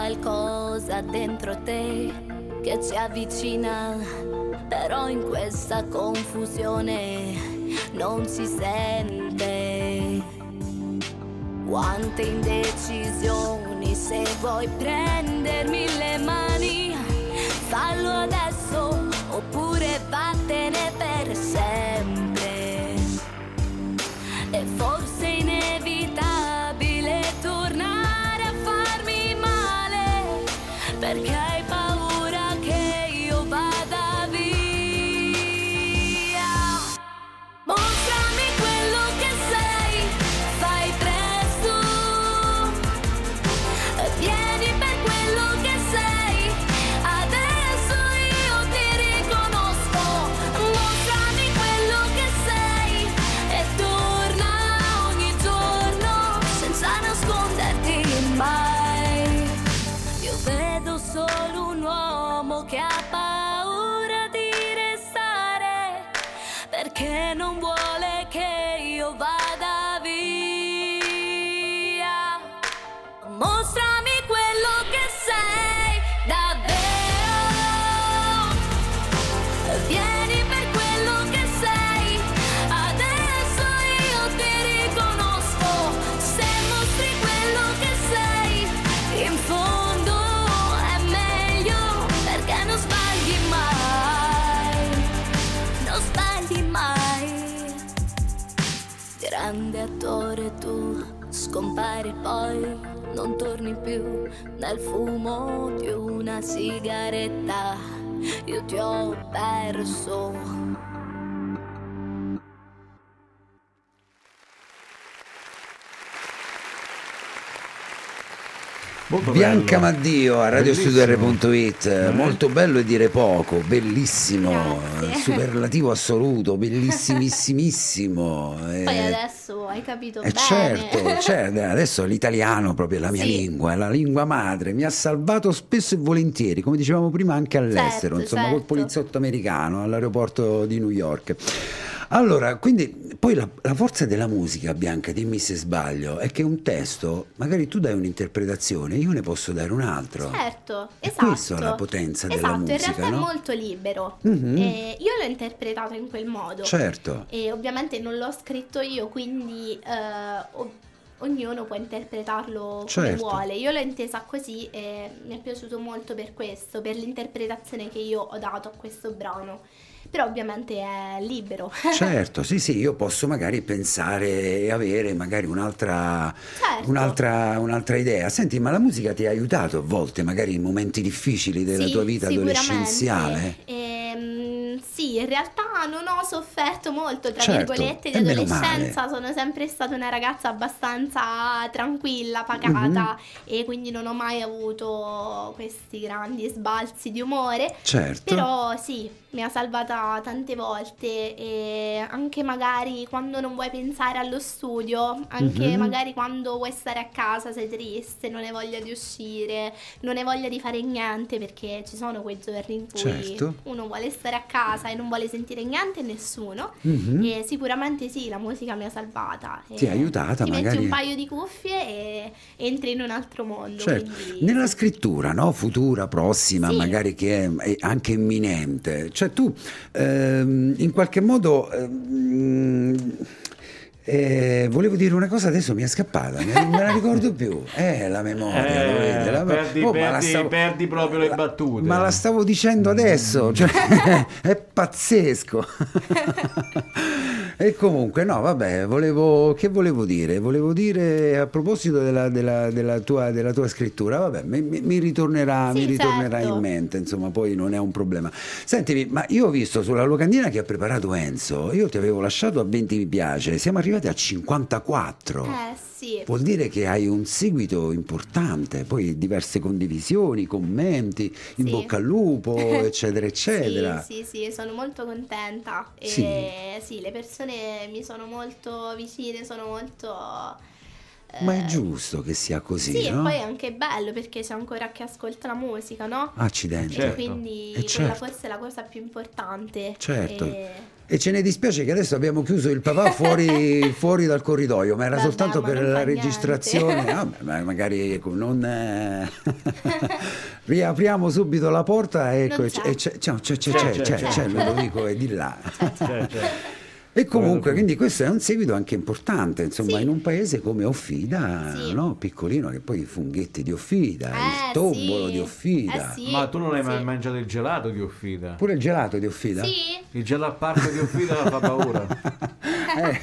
qualcosa dentro te che ci avvicina, però in questa confusione non si sente. Quante indecisioni se vuoi prendermi le mani, fallo adesso oppure vattene per sempre. Scompari poi, non torni più nel fumo di una sigaretta. Io ti ho perso. Molto Bianca bello. Maddio a radiostudio.it, Eh. molto bello e dire poco, bellissimo, Grazie. superlativo assoluto, bellissimissimissimo. (laughs) eh, Poi adesso hai capito eh, bene. certo, certo, adesso l'italiano proprio è la mia Sì. lingua, è la lingua madre, mi ha salvato spesso e volentieri, come dicevamo prima anche all'estero, Certo, insomma col certo. poliziotto americano all'aeroporto di New York. Allora, quindi poi la, la forza della musica, Bianca, dimmi se sbaglio, è che un testo, magari tu dai un'interpretazione, io ne posso dare un altro. Certo, È esatto. questa la potenza della esatto, musica, in realtà no? è molto libero. Mhm. E io l'ho interpretato in quel modo. Certo. E ovviamente non l'ho scritto io, quindi eh, o- ognuno può interpretarlo Certo. come vuole. Io l'ho intesa così e mi è piaciuto molto per questo, per l'interpretazione che io ho dato a questo brano. Però ovviamente è libero. (laughs) Certo, sì, sì, io posso magari pensare e avere magari un'altra, Certo. un'altra, un'altra idea. Senti, ma la musica ti ha aiutato a volte, magari in momenti difficili della Sì, tua vita adolescenziale? Ehm, sì, in realtà non ho sofferto molto, tra Certo, virgolette, di adolescenza. Sono sempre stata una ragazza abbastanza tranquilla, pacata e quindi non ho mai avuto questi grandi sbalzi di umore. Certo. Però sì, mi ha salvata tante volte e anche magari quando non vuoi pensare allo studio, anche Mhm. magari quando vuoi stare a casa, sei triste, non hai voglia di uscire, non hai voglia di fare niente perché ci sono quei giorni in cui Certo. uno vuole stare a casa e non vuole sentire niente e nessuno. Mhm. E sicuramente sì, la musica mi ha salvata. Ti ha aiutata, ti metti magari- un paio di cuffie e entri in un altro mondo. Certo, quindi- nella scrittura, no? Futura, prossima, Sì. magari che è anche imminente. Cioè tu ehm, in qualche modo ehm, eh, volevo dire una cosa, adesso mi è scappata, me, me la ricordo (laughs) più. Eh, la memoria, Eh, vedi? La- perdi- Oh, ma la perdi- perdi proprio le battute. Ma la stavo dicendo adesso, cioè, (laughs) è pazzesco. (laughs) E comunque, no, vabbè, volevo, che volevo dire? Volevo dire a proposito della, della- della tua, della tua scrittura, vabbè, mi, mi- ritornerà, Sì, mi ritornerà certo. in mente, insomma, poi non è un problema. Sentimi, ma io ho visto sulla locandina che ha preparato Enzo, io ti avevo lasciato a 20 mi piace, siamo arrivati a 54. Eh sì. Vuol dire che hai un seguito importante, poi diverse condivisioni, commenti, in Sì. bocca al lupo, eccetera, (laughs) eccetera. Sì, sì, sì, sono molto contenta. E Sì. sì, le persone mi sono molto vicine, sono molto Ma è Eh, giusto che sia così, Sì, e no? poi è anche bello perché c'è ancora chi ascolta la musica, no? Accidenti. Certo. E quindi Eh, quella certo. forse è la cosa più importante. Certo. E- E ce ne dispiace che adesso abbiamo chiuso il papà fuori, (laughs) fuori dal corridoio, ma era Vabbè, soltanto ma per la registrazione. Vabbè, ma magari ecco, non eh, (laughs) riapriamo subito la porta ecco, Non e c'è. c'è, e c'è, c'è, c'è, c'è, C'è, c'è, c'è, c'è, c'è. c'è, ve lo dico, è di là. Cioè, cioè, (laughs) E comunque, quindi questo è un seguito anche importante, insomma, Sì. in un paese come Offida, Sì. no? piccolino, che poi i funghetti di Offida, il Eh, tombolo sì. di Offida, Eh, sì. Ma tu non hai mai sì. mangiato il gelato di Offida? pure il gelato di Offida. Sì? Il gelato al parco di Offida fa paura. (laughs) Eh,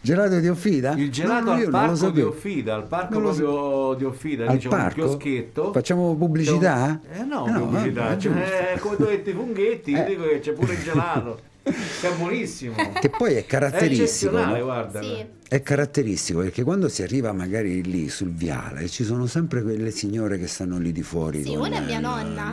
gelato di Offida? Il gelato No, al parco di. Offida, al parco Non proprio di Offida, Al c'è parco? un chioschetto. Facciamo pubblicità? C'è un- Eh no, No, pubblicità. vabbè, Cioè, eh, come tu hai detto i funghetti, io Eh. dico che c'è pure il gelato. (laughs) Che è buonissimo. Che poi è È caratteristico. eccezionale, no? guarda. Sì. È caratteristico perché quando si arriva magari lì sul viale ci sono sempre quelle signore che stanno lì di fuori. Sì, una è mia nonna.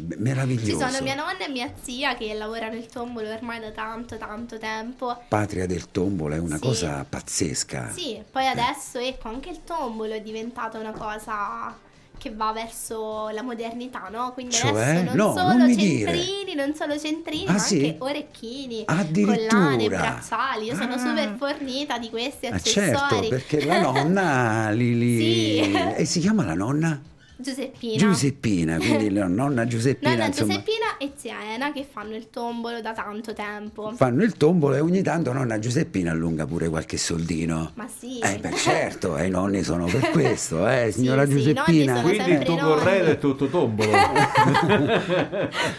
Beh, Meraviglioso. Ci sono mia nonna e mia zia che lavorano il tombolo ormai da tanto, tanto tempo. Patria del tombolo è una Sì. cosa pazzesca. Sì, poi adesso ecco anche il tombolo è diventata una cosa che va verso la modernità, no? Quindi Cioè? adesso non No, solo non centrini, non solo centrini, Ah, ma sì? anche orecchini, collane, bracciali. Io sono Ah. super fornita di questi Ah, accessori. certo, perché la nonna li, li- (laughs) Sì. E si chiama la nonna? Giuseppina. Giuseppina, quindi (laughs) la nonna Giuseppina, Nonna insomma, Giuseppina e zia Ena che fanno il tombolo da tanto tempo. fanno il tombolo e ogni tanto nonna Giuseppina allunga pure qualche soldino. Ma sì. Eh beh certo, eh, i nonni sono per (laughs) questo, eh, signora Sì, sì, Giuseppina. sono Quindi il tuo corredo è tutto tombolo. (laughs)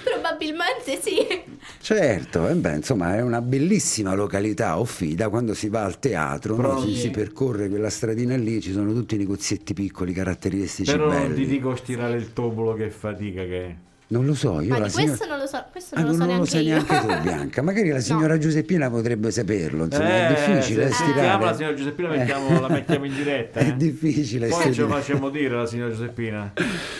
Probabilmente sì. Certo, eh beh, insomma è una bellissima località Offida, quando si va al teatro, no, si, si percorre quella stradina lì, ci sono tutti i negozietti piccoli, caratteristici Però non belli. ti dico stirare il tombolo che fatica che è. Non lo so, io Ma la signora... questo non lo so, questo Ah, non lo so non neanche lo neanche tu, Bianca. Magari la (laughs) signora Giuseppina potrebbe saperlo. Insomma, è Eh, difficile se stirare. la signora Giuseppina mettiamo- la mettiamo in diretta. (laughs) È eh. difficile Poi ce lo stirare. facciamo dire alla signora Giuseppina.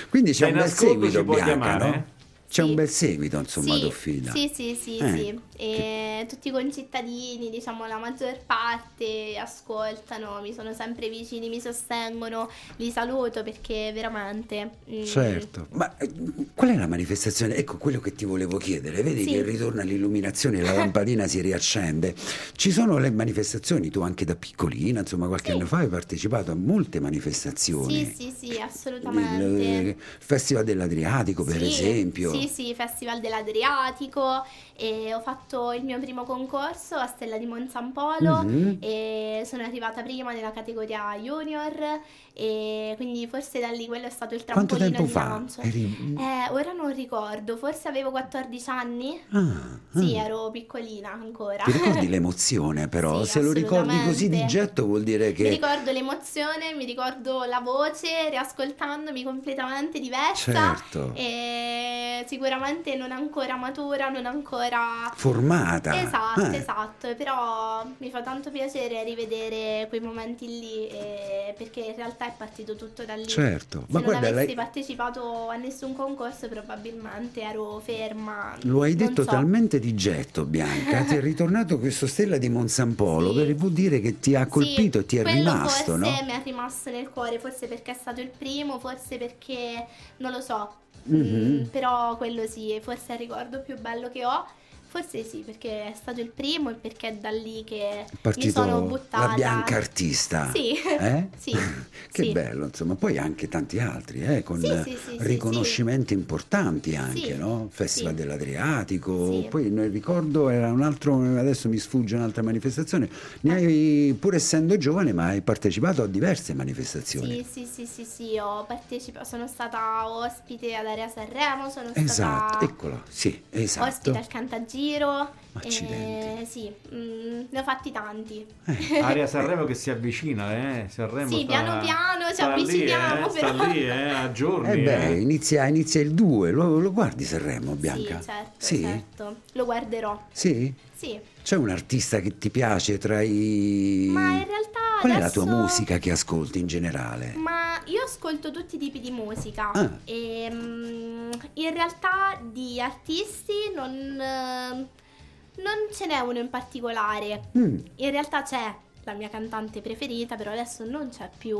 Quindi c'è Se un bel seguito, ci può Bianca, chiamare, no? Eh? C'è un bel seguito, insomma, Sì, Offida. sì, sì, sì, Eh, sì. E tutti i concittadini, diciamo la maggior parte, ascoltano, mi sono sempre vicini, mi sostengono, li saluto perché veramente... mm, Certo, ma eh, qual è la manifestazione? Ecco quello che ti volevo chiedere. Vedi Sì. che ritorna l'illuminazione, la (laughs) lampadina si riaccende. Ci sono le manifestazioni, tu anche da piccolina, insomma, qualche Sì. anno fa hai partecipato a molte manifestazioni. Sì, sì, sì, assolutamente. il Festival dell'Adriatico, per esempio. Sì, sì, Festival dell'Adriatico e ho fatto il mio primo concorso a Stella di Monzampolo Mhm. e sono arrivata prima nella categoria junior e quindi forse da lì quello è stato il Quanto trampolino tempo di fa? lancio. Eri- Eh, ora non ricordo, forse avevo 14 anni. Ah, Sì, ah. ero piccolina ancora. Ti ricordi (laughs) l'emozione però? Sì, Se lo ricordi così di getto vuol dire Mi che... ricordo l'emozione, mi ricordo la voce, riascoltandomi completamente diversa. Certo. E sicuramente non ancora matura, non ancora Formata. Esatto, Eh, esatto, però mi fa tanto piacere rivedere quei momenti lì eh, perché in realtà è partito tutto da lì. Certo, Se ma non guarda, avessi lei- partecipato a nessun concorso probabilmente ero ferma. Lo hai detto so. talmente di getto, Bianca. ti è (laughs) ritornato questo Stella di Monsampolo, Sì. che vuol dire che ti ha colpito Sì, e ti è quello rimasto, forse no? mi è rimasto nel cuore, forse perché è stato il primo, forse perché non lo so. Mhm. Mm, però quello sì, forse è il ricordo più bello che ho. Forse sì, perché è stato il primo e perché è da lì che mi sono buttata. la bianca artista. Sì. Eh? (laughs) Sì, (laughs) che sì. bello, insomma, poi anche tanti altri, eh, con Sì, riconoscimenti importanti anche, no? Festival dell'Adriatico, poi nel ricordo era un altro, adesso mi sfugge un'altra manifestazione, ne hai, pur essendo giovane, ma hai partecipato a diverse manifestazioni. Sì, sì, sì, sì, sì, ho partecipato, sono stata ospite ad Area Sanremo, sono Esatto, stata eccolo, sì, esatto. ospite al Cantagiro. Accidenti. eh, sì, mm, ne ho fatti tanti. (laughs) Aria Sanremo che si avvicina, eh? Sanremo Sì, sta- piano piano ci sta lì, avviciniamo, eh, Sta però. lì, eh, a giorni. Eh beh, eh. inizia, inizia il 2, lo, lo guardi Sanremo, Bianca? Sì, certo, Sì? certo. Lo guarderò. Sì? Sì. C'è un artista che ti piace tra i... Ma in realtà Qual è la adesso- tua musica che ascolti in generale? Ma io ascolto tutti i tipi di musica Ah. e mm, in realtà di artisti non, non ce n'è uno in particolare. Mm, In realtà c'è, la mia cantante preferita, però adesso non c'è più,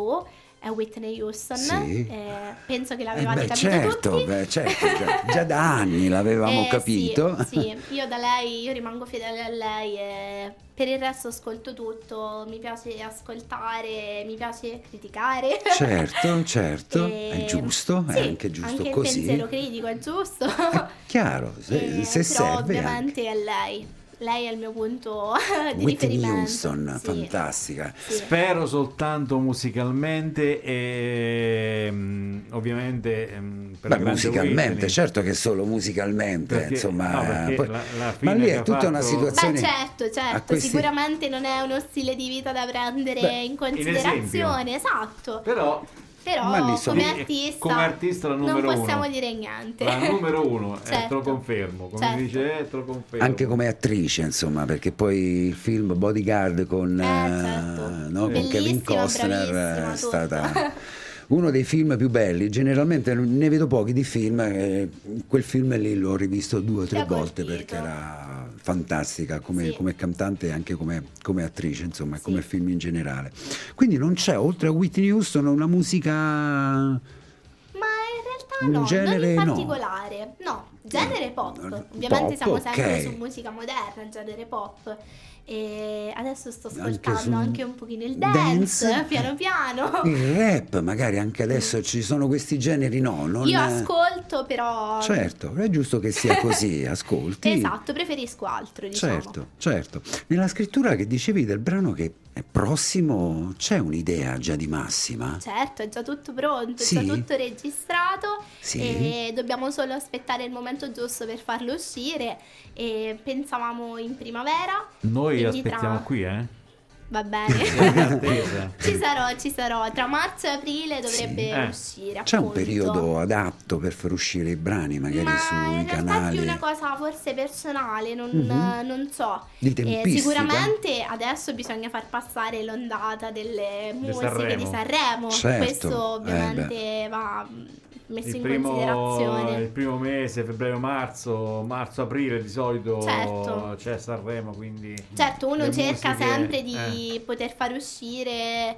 Whitney Houston. Sì. Eh, penso che Eh l'avevate beh, capito certo, beh, certo, già, già da anni l'avevamo Eh, capito. Sì, sì, io da lei, io rimango fedele a lei e per il resto ascolto tutto, mi piace ascoltare, mi piace criticare. Certo, (laughs) certo, E- è giusto, è sì, anche giusto anche così. il pensiero critico è giusto. Chiaro, se, (laughs) Eh, se però serve anche. ovviamente è lei. Lei è il mio punto (laughs) di Whitney riferimento. Houston, Sì, fantastica. sì. Spero soltanto musicalmente e mm, ovviamente per Beh, musicalmente, Whitney. certo che solo musicalmente, Perché- insomma, no, poi- la- la ma lì è tutta una fatto- situazione. Beh certo, certo, questi- sicuramente non è uno stile di vita da prendere Beh, in considerazione, esatto. Però Però come Eh, artista, come artista la non possiamo uno. dire niente. la numero uno, eh, te lo Certo. confermo, come Certo. dice, eh, te lo confermo. Anche come attrice, insomma, perché poi il film Bodyguard con, Eh, eh, certo. no, con Kevin Costner è tutto. stata uno dei film più belli. Generalmente ne vedo pochi di film, eh, quel film lì l'ho rivisto due o tre volte perché era fantastica come, Sì. come cantante e anche come, come attrice, insomma, Sì. come film in generale. Quindi non c'è, oltre a Whitney Houston, una musica... Ma in realtà Un no, genere non in no. particolare. No, genere pop. Pop, Ovviamente siamo sempre su musica moderna, genere pop. E adesso sto Anche ascoltando su- anche, un pochino il dance, Dance. piano piano. Il rap, magari anche adesso ci sono questi generi, no? Non Io ascolto però... Certo, è giusto che sia così, (laughs) ascolti. Esatto, preferisco altro, diciamo. Certo, certo. Nella scrittura che dicevi del brano che prossimo, c'è un'idea già di massima? Certo, è già tutto pronto, Sì? è già tutto registrato Sì. e dobbiamo solo aspettare il momento giusto per farlo uscire e pensavamo in primavera. Noi aspettiamo tra- qui, eh. Va bene. ci sarò, ci sarò. Tra marzo e aprile dovrebbe Sì. Eh. uscire. C'è un periodo adatto per far uscire i brani, magari Ma sui in realtà è canali? più una cosa forse personale, non, Mhm. non so. Di Eh, sicuramente adesso bisogna far passare l'ondata delle musiche Sanremo. di Sanremo. Certo, Questo eh ovviamente va messo Il in primo, il considerazione. primo mese, febbraio-marzo, marzo-aprile di solito Certo. c'è Sanremo, quindi... Certo, uno cerca musiche- sempre di eh. poter far uscire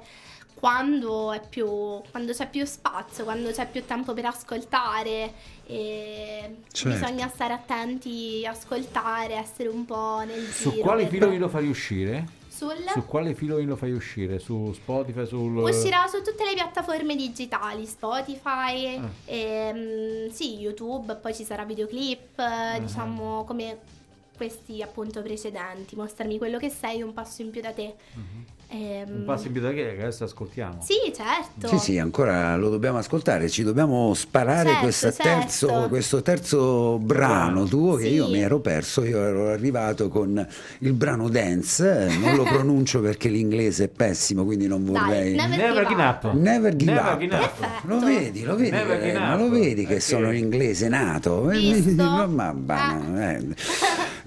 quando, è più, quando c'è più spazio, quando c'è più tempo per ascoltare. E Certo. Bisogna stare attenti, ascoltare, essere un po' nel Su giro. quali per- filoni lo fai uscire? Sul... Su quali filoni lo fai uscire? Su Spotify, sul... Uscirà su tutte le piattaforme digitali, Spotify, Ah. ehm, sì, YouTube, poi ci sarà videoclip, eh, diciamo come questi appunto precedenti, mostrami quello che sei, un passo in più da te. Mhm. Un passo in più da che che adesso ascoltiamo. Sì, certo. Sì, sì, ancora lo dobbiamo ascoltare, ci dobbiamo sparare Certo, questo, terzo, certo. questo terzo brano tuo che Sì. io mi ero perso, io ero arrivato con il brano Dance, non lo (laughs) pronuncio perché l'inglese è pessimo, quindi non Dai, vorrei... never Never give up. up. Never give Never up. give up. Lo vedi, lo vedi, Never eh, ma lo vedi che Perché- sono in inglese nato. Visto? (laughs) ma- ma- eh.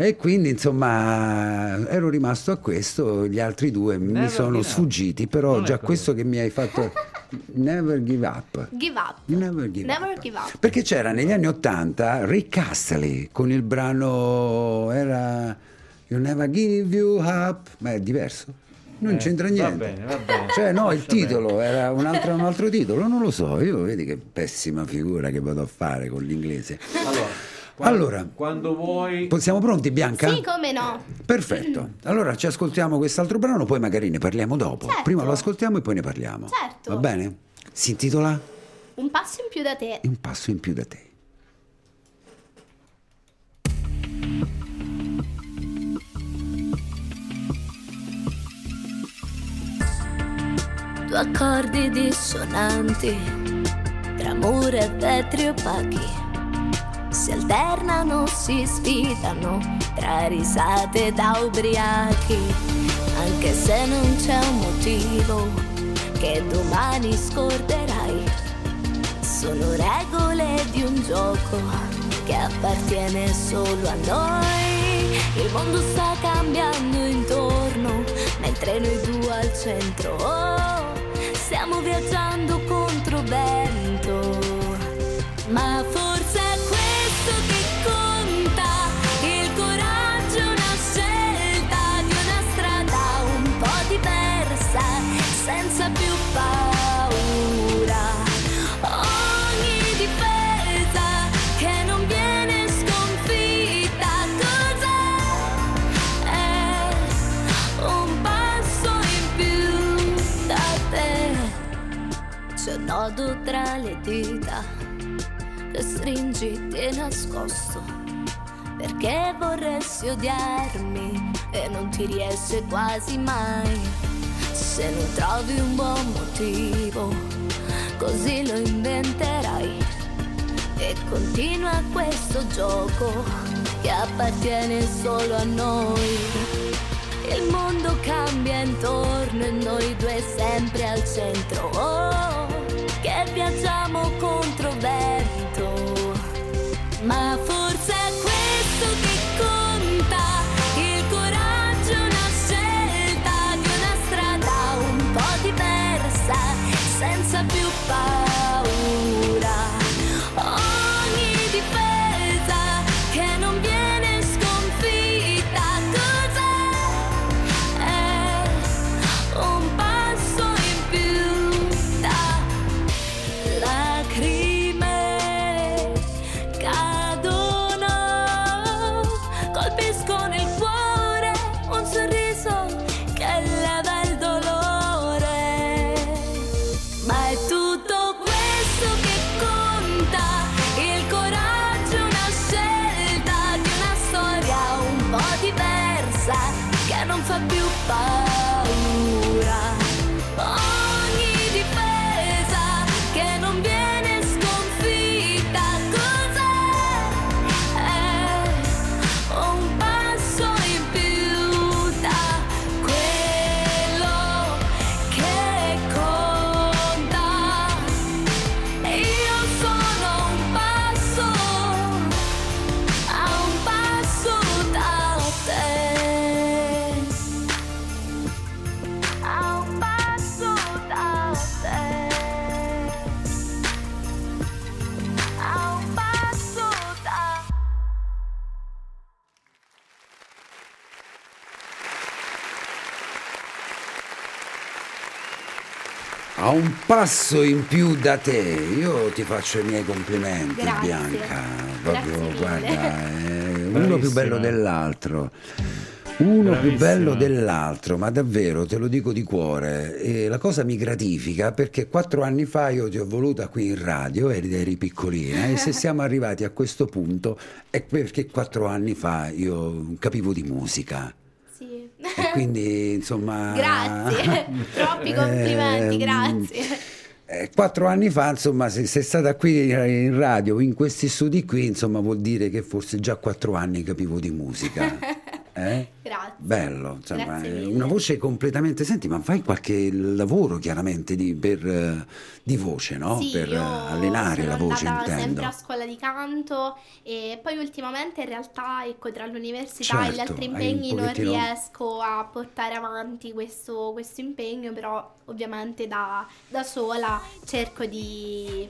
E quindi insomma ero rimasto a questo, gli altri due mi Never sono give up. sfuggiti, però Non già questo che mi hai fatto (laughs) Never give up. Give up. Never give Never up. give up. Perché c'era negli anni Ottanta Rick Astley con il brano era You Never Give You Up, ma è diverso. Non Eh, c'entra va niente. bene, va bene. Cioè, no, il Lascia bene. titolo era un altro, un altro (laughs) titolo, non lo so. Io vedi che pessima figura che vado a fare con l'inglese. Allora, quando, Allora. quando vuoi... Siamo pronti, Bianca? Sì, come no. Perfetto. Allora ci ascoltiamo quest'altro brano, poi magari ne parliamo dopo. Certo. Prima lo ascoltiamo e poi ne parliamo. Certo. Va bene? Si intitola Un passo in più da te. Un passo in più da te. due accordi dissonanti tra mura e vetri opachi si alternano, si sfidano tra risate da ubriachi anche se non c'è un motivo che domani scorderai sono regole di un gioco che appartiene solo a noi. Il mondo sta cambiando intorno, mentre noi due al centro. Oh, stiamo viaggiando contro vento. Ma forse tra le dita che stringi di nascosto perché vorresti odiarmi e non ti riesce quasi mai. Se non trovi un buon motivo così lo inventerai. E continua questo gioco che appartiene solo a noi. Il mondo cambia intorno e noi due sempre al centro. Oh, che viaggiamo contro vento. Ma forse passo in più da te, io ti faccio i miei complimenti, Grazie. Bianca. Grazie Proprio, mille. guarda, è uno più bello dell'altro. Uno più Bravissima. bello dell'altro, ma davvero te lo dico di cuore. E la cosa mi gratifica perché quattro anni fa io ti ho voluta qui in radio, eri, eri piccolina, e se (laughs) siamo arrivati a questo punto è perché quattro anni fa io capivo di musica. E quindi, insomma. (laughs) Grazie, (laughs) troppi complimenti, Ehm, grazie. eh, quattro anni fa, insomma, se sei stata qui in radio, in questi studi qui, insomma, vuol dire che forse già quattro anni capivo di musica. (laughs) Eh? Grazie. Bello, insomma, Grazie mille. una voce completamente. Senti, ma fai qualche lavoro chiaramente di, per, eh, di voce, no? Sì, per eh, allenare la sono voce, andata intendo. sempre a scuola di canto e poi ultimamente in realtà ecco tra l'università e gli Certo, altri impegni non riesco a portare avanti questo, questo impegno però ovviamente da, da sola cerco di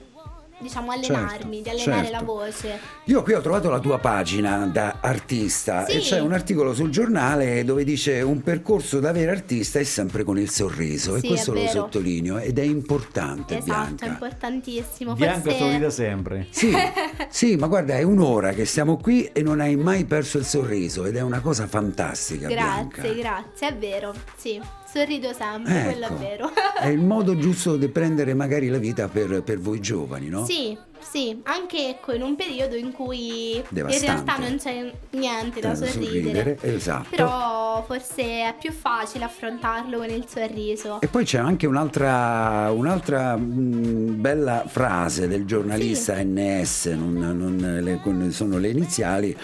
diciamo allenarmi, di allenare certo. la voce. Io qui ho trovato la tua pagina da artista e Sì. c'è un articolo sul giornale dove dice un percorso da vera artista è sempre con il sorriso e Sì, questo è lo vero. sottolineo ed è importante Esatto, Bianca. è importantissimo. Bianca Forse- sorride sempre. Sì, (laughs) sì, ma guarda, è un'ora che siamo qui e non hai mai perso il sorriso ed è una cosa fantastica. Bianca. Grazie, grazie, è vero. Sì, sorrido sempre, quello è Ecco, vero. È il (laughs) modo giusto di prendere magari la vita per, per voi giovani, no? Sì, sì, anche ecco in un periodo in cui in Devastante. realtà non c'è niente da Da sorridere. sorridere, esatto. Però forse è più facile affrontarlo con il sorriso. E poi c'è anche un'altra, un'altra mh, bella frase del giornalista NS, non, non le- sono le iniziali.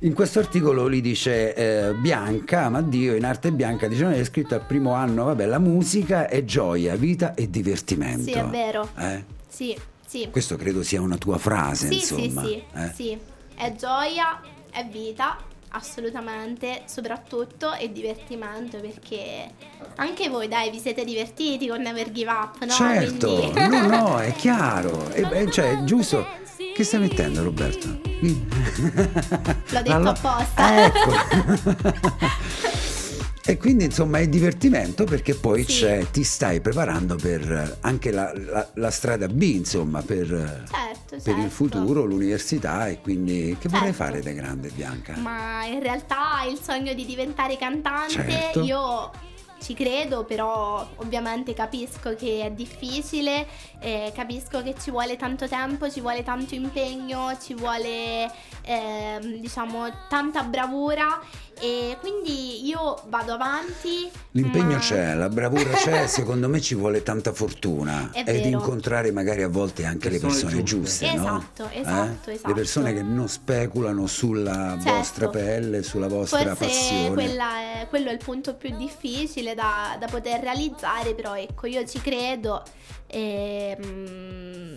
In questo articolo lui dice eh, Bianca, ama Dio, in arte bianca, dice, è scritto al primo anno, vabbè, la musica è gioia, vita e divertimento. Sì, è vero. Eh? Sì, sì. Questo credo sia una tua frase, Sì, insomma. sì, sì, eh? sì. È gioia, è vita, assolutamente, soprattutto e divertimento perché anche voi dai vi siete divertiti con Never Give Up, no? Certo, Quindi- no, no, è (laughs) chiaro. Beh, cioè, è giusto. Che stai mettendo, Roberto? (laughs) L'ho detto Allo- apposta. Ah, ecco. (laughs) e quindi insomma è divertimento perché poi Sì. c'è, ti stai preparando per eh, anche la, la- la strada B, insomma, per, eh, Certo, per il certo. futuro, l'università e quindi che vorrei Certo. fare da grande Bianca? Ma in realtà il sogno di diventare cantante Certo. io ci credo, però ovviamente capisco che è difficile, eh, capisco che ci vuole tanto tempo, ci vuole tanto impegno, ci vuole ehm, diciamo tanta bravura e quindi io vado avanti. L'impegno ma- c'è, la bravura c'è, (laughs) secondo me ci vuole tanta fortuna È e vero. incontrare magari a volte anche le Persone persone giuste. giuste, no? Esatto, esatto, Eh? esatto. Le persone che non speculano sulla Certo. vostra pelle, sulla vostra Forse passione. quella è- quello è il punto più difficile da, da poter realizzare, però ecco, io ci credo. E, mm,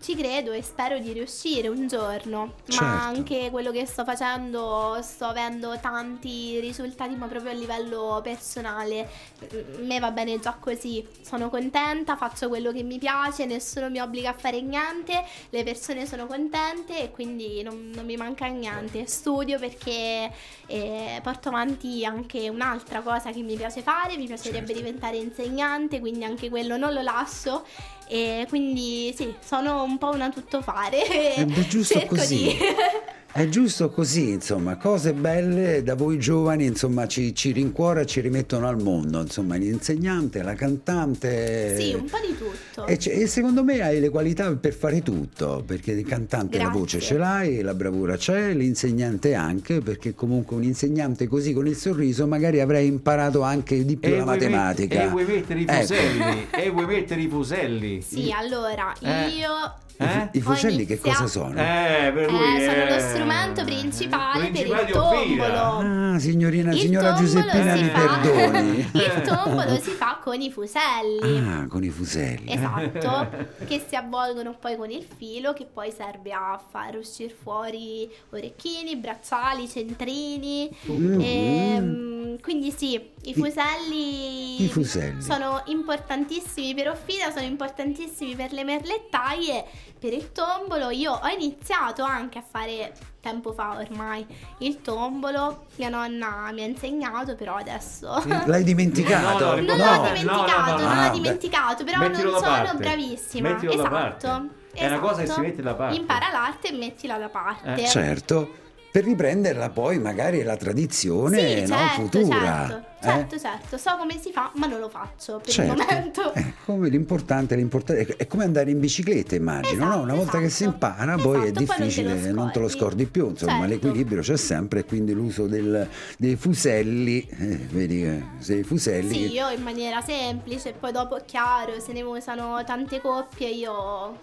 ci credo e spero di riuscire un giorno, Certo. ma anche quello che sto facendo sto avendo tanti risultati ma proprio a livello personale. Mm, Me va bene già così, sono contenta, faccio quello che mi piace, nessuno mi obbliga a fare niente, le persone sono contente e quindi non, non mi manca niente. Studio perché eh, porto avanti anche un'altra cosa che mi piace fare, mi piacerebbe Certo. diventare insegnante, quindi anche quello non lo lascio. E quindi sì, sono un po' una tuttofare. È giusto (laughs) Cerco così. di- (laughs) È giusto così, insomma, cose belle da voi giovani, insomma, ci, ci rincuora e ci rimettono al mondo, insomma, l'insegnante, la cantante. sì, un po' di tutto. E, e secondo me hai le qualità per fare tutto, perché il cantante la Grazie. voce ce l'hai, la bravura c'è, l'insegnante anche, perché comunque un insegnante così con il sorriso magari avrei imparato anche di più la vuoi met- matematica. e vuoi mettere i Ecco. fuselli? e vuoi mettere i fuselli? Sì, allora Eh. io Eh? I, i fuselli che cosa sono? Eh, per lui Eh, sono lo strumento principale per il Principale tombolo. Ah, signorina, Il signora tombolo Giuseppina si mi fa- perdoni. (laughs) Il tombolo si fa con i fuselli. Ah, con i fuselli. Esatto, (laughs) che si avvolgono poi con il filo che poi serve a far uscire fuori orecchini, bracciali, centrini. Mm. Ehm, quindi sì, i fuselli, i fuselli. sono importantissimi per Offida, sono importantissimi per le merlettaie, per il tombolo. Io ho iniziato anche a fare tempo fa ormai il tombolo, mia nonna mi ha insegnato, però adesso... (laughs) L'hai dimenticato? No, no, Non No, l'ho no, dimenticato, no, no, non no. l'ho dimenticato, però Mettilo non sono parte. bravissima. Mettilo esatto. È una cosa che si mette da parte. Impara l'arte e mettila da parte. Eh, Certo, per riprenderla poi magari la tradizione Sì, no, certo, futura. certo, eh? certo, certo. So come si fa, ma non lo faccio per Certo. il momento. Eh, come l'importante, l'importante è- come andare in bicicletta, immagino, no? Esatto, Una volta che si esatto. impara, poi è Esatto, poi non te difficile, non te lo scordi. più, insomma, Certo. l'equilibrio c'è sempre e quindi l'uso del- dei fuselli, eh, vedi, eh, sei fuselli. Sì, che- io in maniera semplice, poi dopo è chiaro, se ne usano tante coppie, io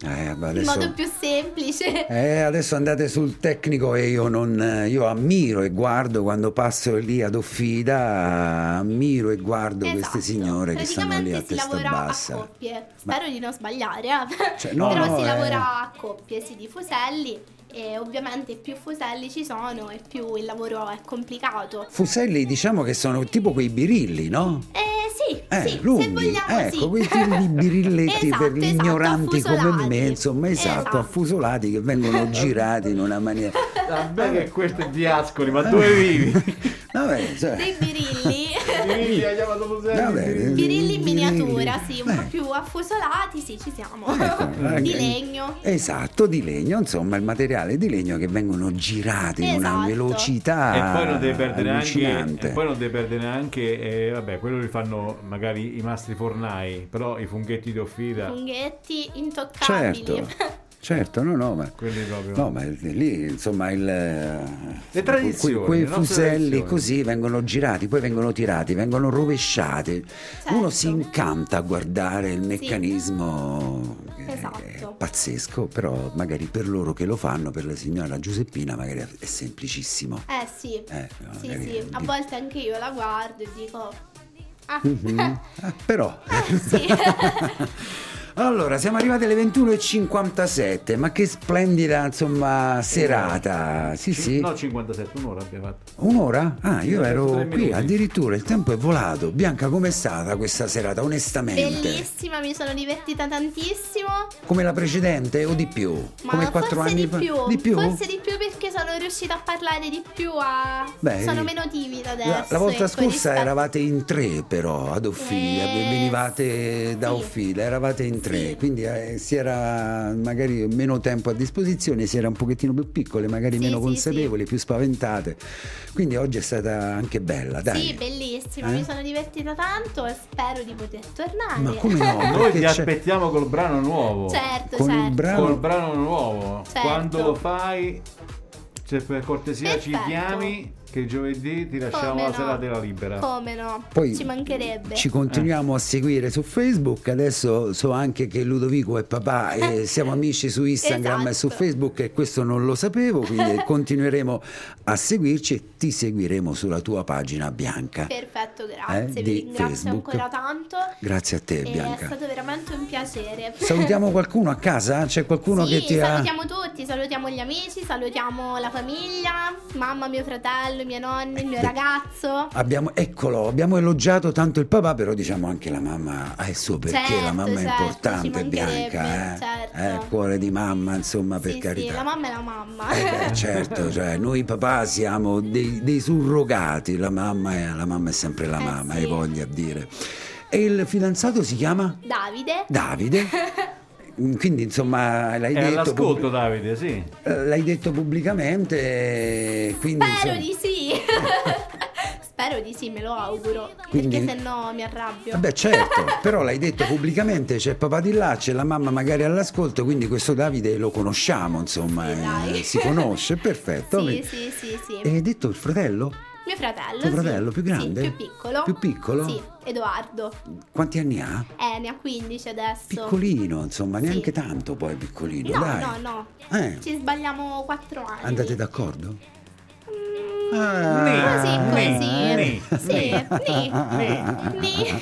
Eh, vabbè, in adesso... modo più semplice. Eh, adesso andate sul tecnico e io non io ammiro e guardo quando passo lì ad Offida, ammiro e guardo queste Esatto. signore che stanno lì a Praticamente si testa lavora bassa. a coppie. Spero di non sbagliare, eh. Cioè, no, però no, si eh. lavora a coppie, sì, di fuselli e ovviamente più fuselli ci sono e più il lavoro è complicato. Fuselli diciamo che sono tipo quei birilli, no? Eh sì, Eh, sì, lunghi, se vogliamo ecco, sì. quei tipi di birilletti (laughs) Esatto, per gli esatto, ignoranti come affusolati. me, insomma, esatto, Esatto. affusolati che vengono (laughs) girati in una maniera. Vabbè che questo è di Ascoli, ma dove vivi? (laughs) Vabbè, cioè, Dei birilli. Vivi. Birilli in miniatura, sì, un po' Eh. più affusolati, sì, ci siamo. Ecco, (laughs) di eh, legno. Esatto, di legno, insomma, il materiale di legno che vengono girati in una Esatto. velocità E poi non devi perdere anche, e poi non devi perdere neanche, eh, vabbè, quello li fanno magari i mastri fornai, però i funghetti di offida, Funghetti intoccabili. Certo. (laughs) Certo, no, no, ma proprio. No, ma lì insomma il, Le tradizioni, que- quei nostre fuselli tradizioni. così vengono girati, poi vengono tirati, vengono rovesciati. Uno si incanta a guardare il meccanismo che è Esatto. pazzesco, però magari per loro che lo fanno, per la signora Giuseppina, magari è semplicissimo. Eh sì, Eh, sì, sì. A volte anche io la guardo e dico... Ah, Mhm. Ah, però. (laughs) sì. (laughs) (laughs) Allora, siamo arrivati alle 21.57, ma che splendida, insomma, serata. Sì, Cin- sì. No, 57, un'ora abbiamo fatto. Un'ora? Ah, io ero qui, minuti. addirittura il tempo è volato. Bianca, com'è stata questa serata, onestamente? Bellissima, mi sono divertita tantissimo. Come la precedente o di più? Ma Come quattro anni di fa? più, Di più? Forse di più perché sono riuscita a parlare di più, a... Beh, sono meno timida adesso. La, la volta ecco, scorsa rispetto- eravate in tre però ad Offilia, Eh, venivate da sì. Offilia, eravate in tre, Sì. quindi eh, si era magari meno tempo a disposizione, si era un pochettino più piccole, magari Sì, meno sì, consapevoli, più spaventate. Quindi oggi è stata anche bella, dai. Sì, bellissima, Eh? mi sono divertita tanto e spero di poter tornare. Ma come no? (laughs) Noi ti aspettiamo col brano nuovo. Certo, Con certo. brano- Col brano nuovo. Certo. Quando lo fai, se per cortesia ci Perfetto. chiami, che giovedì ti lasciamo Come la no. serata libera. Come no? Poi Ci mancherebbe. Ci continuiamo a seguire su Facebook, adesso so anche che Ludovico è papà e siamo amici su Instagram e su Esatto. Facebook e questo non lo sapevo, quindi (laughs) continueremo a seguirci e ti seguiremo sulla tua pagina Bianca. Perfetto, grazie. Eh, Vi di ringrazio Facebook. ancora tanto. Grazie a te È Bianca. stato veramente un piacere. Salutiamo (laughs) qualcuno a casa? C'è qualcuno sì, che ti ha... salutiamo tutti, salutiamo gli amici, salutiamo la famiglia, mamma, mio fratello, i miei nonni, il mio ragazzo. Abbiamo, eccolo, abbiamo elogiato tanto il papà, però diciamo anche la mamma ha il suo perché, Certo, la mamma è certo, importante, ci mancherebbe, Bianca, eh? certo. Eh, cuore di mamma, insomma, per sì, carità. sì, la mamma è la mamma. Eh beh, (laughs) certo, cioè, noi papà siamo dei, dei surrogati, la mamma, è, la mamma è sempre la Eh, mamma, sì. hai voglia a dire. E il fidanzato si chiama Davide. Davide, (laughs) quindi insomma l'hai È detto, all'ascolto, pubblic- Davide, sì. eh, l'hai detto pubblicamente, quindi Spero insomma- di sì. (laughs) Spero di sì, me lo auguro. Quindi- Perché se no mi arrabbio. Vabbè certo, però l'hai detto pubblicamente, c'è il papà di là, c'è la mamma magari all'ascolto, quindi questo Davide lo conosciamo, insomma, Sì, eh, si conosce, perfetto. (laughs) Sì, sì, sì, sì. E hai detto il fratello? Mio fratello. Tuo sì. fratello, più grande? Sì, più piccolo. Più piccolo? Sì, Edoardo. Quanti anni ha? Eh, ne ha 15 adesso. Piccolino, insomma, neanche Sì. tanto poi piccolino, No, dai. no, no. Eh, Ci sbagliamo 4 anni. andate d'accordo? Mm, Ah, Così, Nì, così. nì, Sì, nì. Nì. Nì.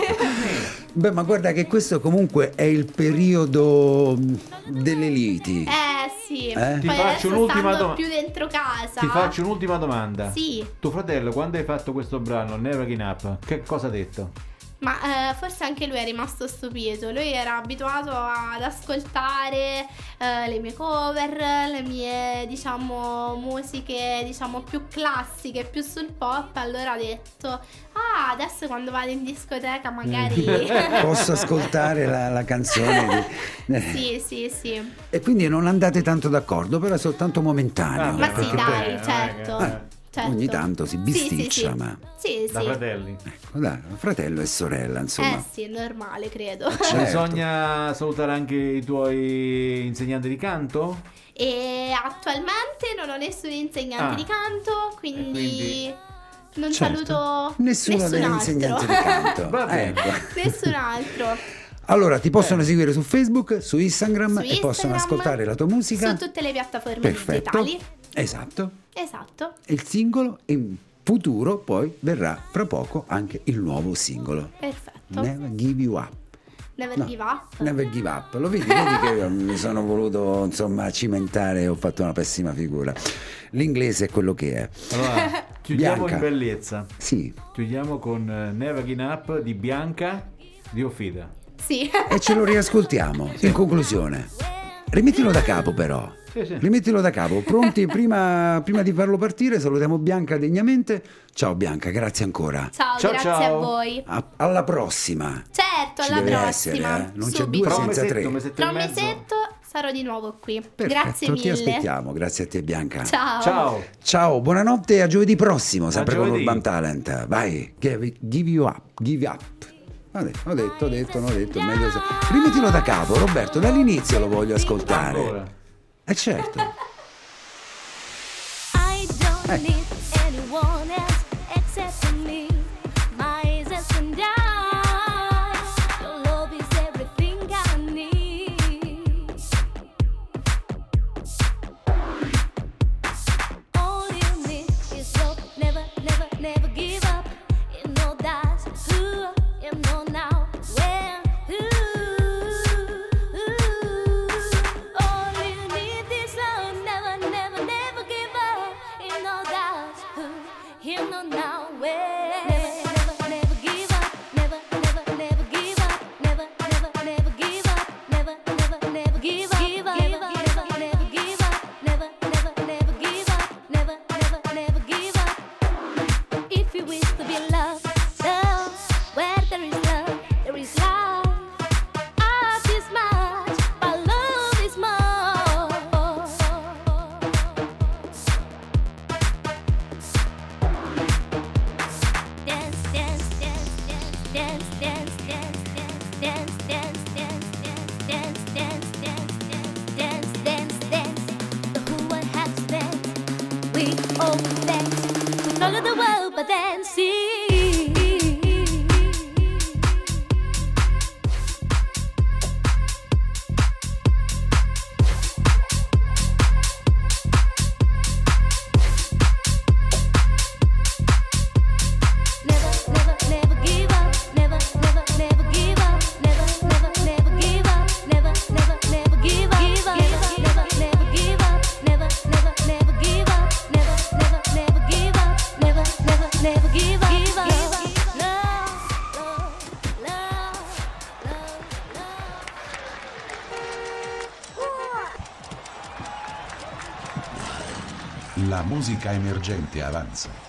Beh, ma guarda che questo comunque è il periodo mh, delle liti. Eh sì. Eh? Ti Poi faccio un'ultima stando doma- più dentro casa. Ti faccio un'ultima domanda. Sì. Tuo fratello, quando hai fatto questo brano, Never Give Up, che cosa ha detto? Ma eh, forse anche lui è rimasto stupito. Lui era abituato ad ascoltare eh, le mie cover, le mie, diciamo, musiche, diciamo, più classiche, più sul pop. Allora ha detto: Ah, adesso quando vado in discoteca magari. (laughs) Posso ascoltare la, la canzone? di- (laughs) sì, sì, sì. E quindi non andate tanto d'accordo, però è soltanto momentaneo. Ah, Ma sì, dai, eh, certo. eh, certo. ogni tanto si Sì, sì, bisticcia, sì. ma- Sì, Da fratelli. Ecco, dai, fratello e sorella, insomma. Eh sì, è normale, credo. Certo. Bisogna salutare anche i tuoi insegnanti di canto? E attualmente non ho nessun insegnante Ah. di canto, quindi, quindi- non Certo. saluto Nessuno nessun degli altro. insegnanti di canto. (laughs) Va bene. Ecco. nessun altro. (laughs) Allora, ti possono seguire su Facebook, su Instagram Su e possono Instagram, ascoltare la tua musica. Su tutte le piattaforme Perfetto. digitali. Esatto. Esatto. E il singolo in futuro poi verrà fra poco anche il nuovo singolo. Perfetto. Never give you up. Never No, give up. Never give up. Lo vedi, vedi che io mi sono voluto insomma cimentare e ho fatto una pessima figura. L'inglese è quello che è. Allora, (laughs) chiudiamo Bianca. in bellezza. Sì. Chiudiamo con eh, Never Give Up di Bianca di Offida. Sì. E ce lo riascoltiamo. In conclusione. Rimettilo da capo però. Sì, sì. Rimettilo da capo. Pronti? Prima, prima di farlo partire salutiamo Bianca degnamente. Ciao Bianca, grazie ancora. Ciao, Ciao, grazie ciao. a voi. A- alla prossima. Certo, Ci alla deve prossima. essere, eh? Non c'è Subito. due Tra senza mesetto, tre. mesetto Tra un mesetto sarò di nuovo qui. Perfetto, Grazie ti mille. aspettiamo. Grazie a te Bianca. Ciao. Ciao. Ciao, buonanotte e a giovedì prossimo, sempre con giovedì. Urban Talent. Vai, give, give you up, give up. Ho detto, ho detto, ho detto, ho detto, meglio se... Rimettilo da capo, Roberto, dall'inizio lo voglio ascoltare. Eh certo. I don't Eh. need anyone else except me. Musica emergente avanza.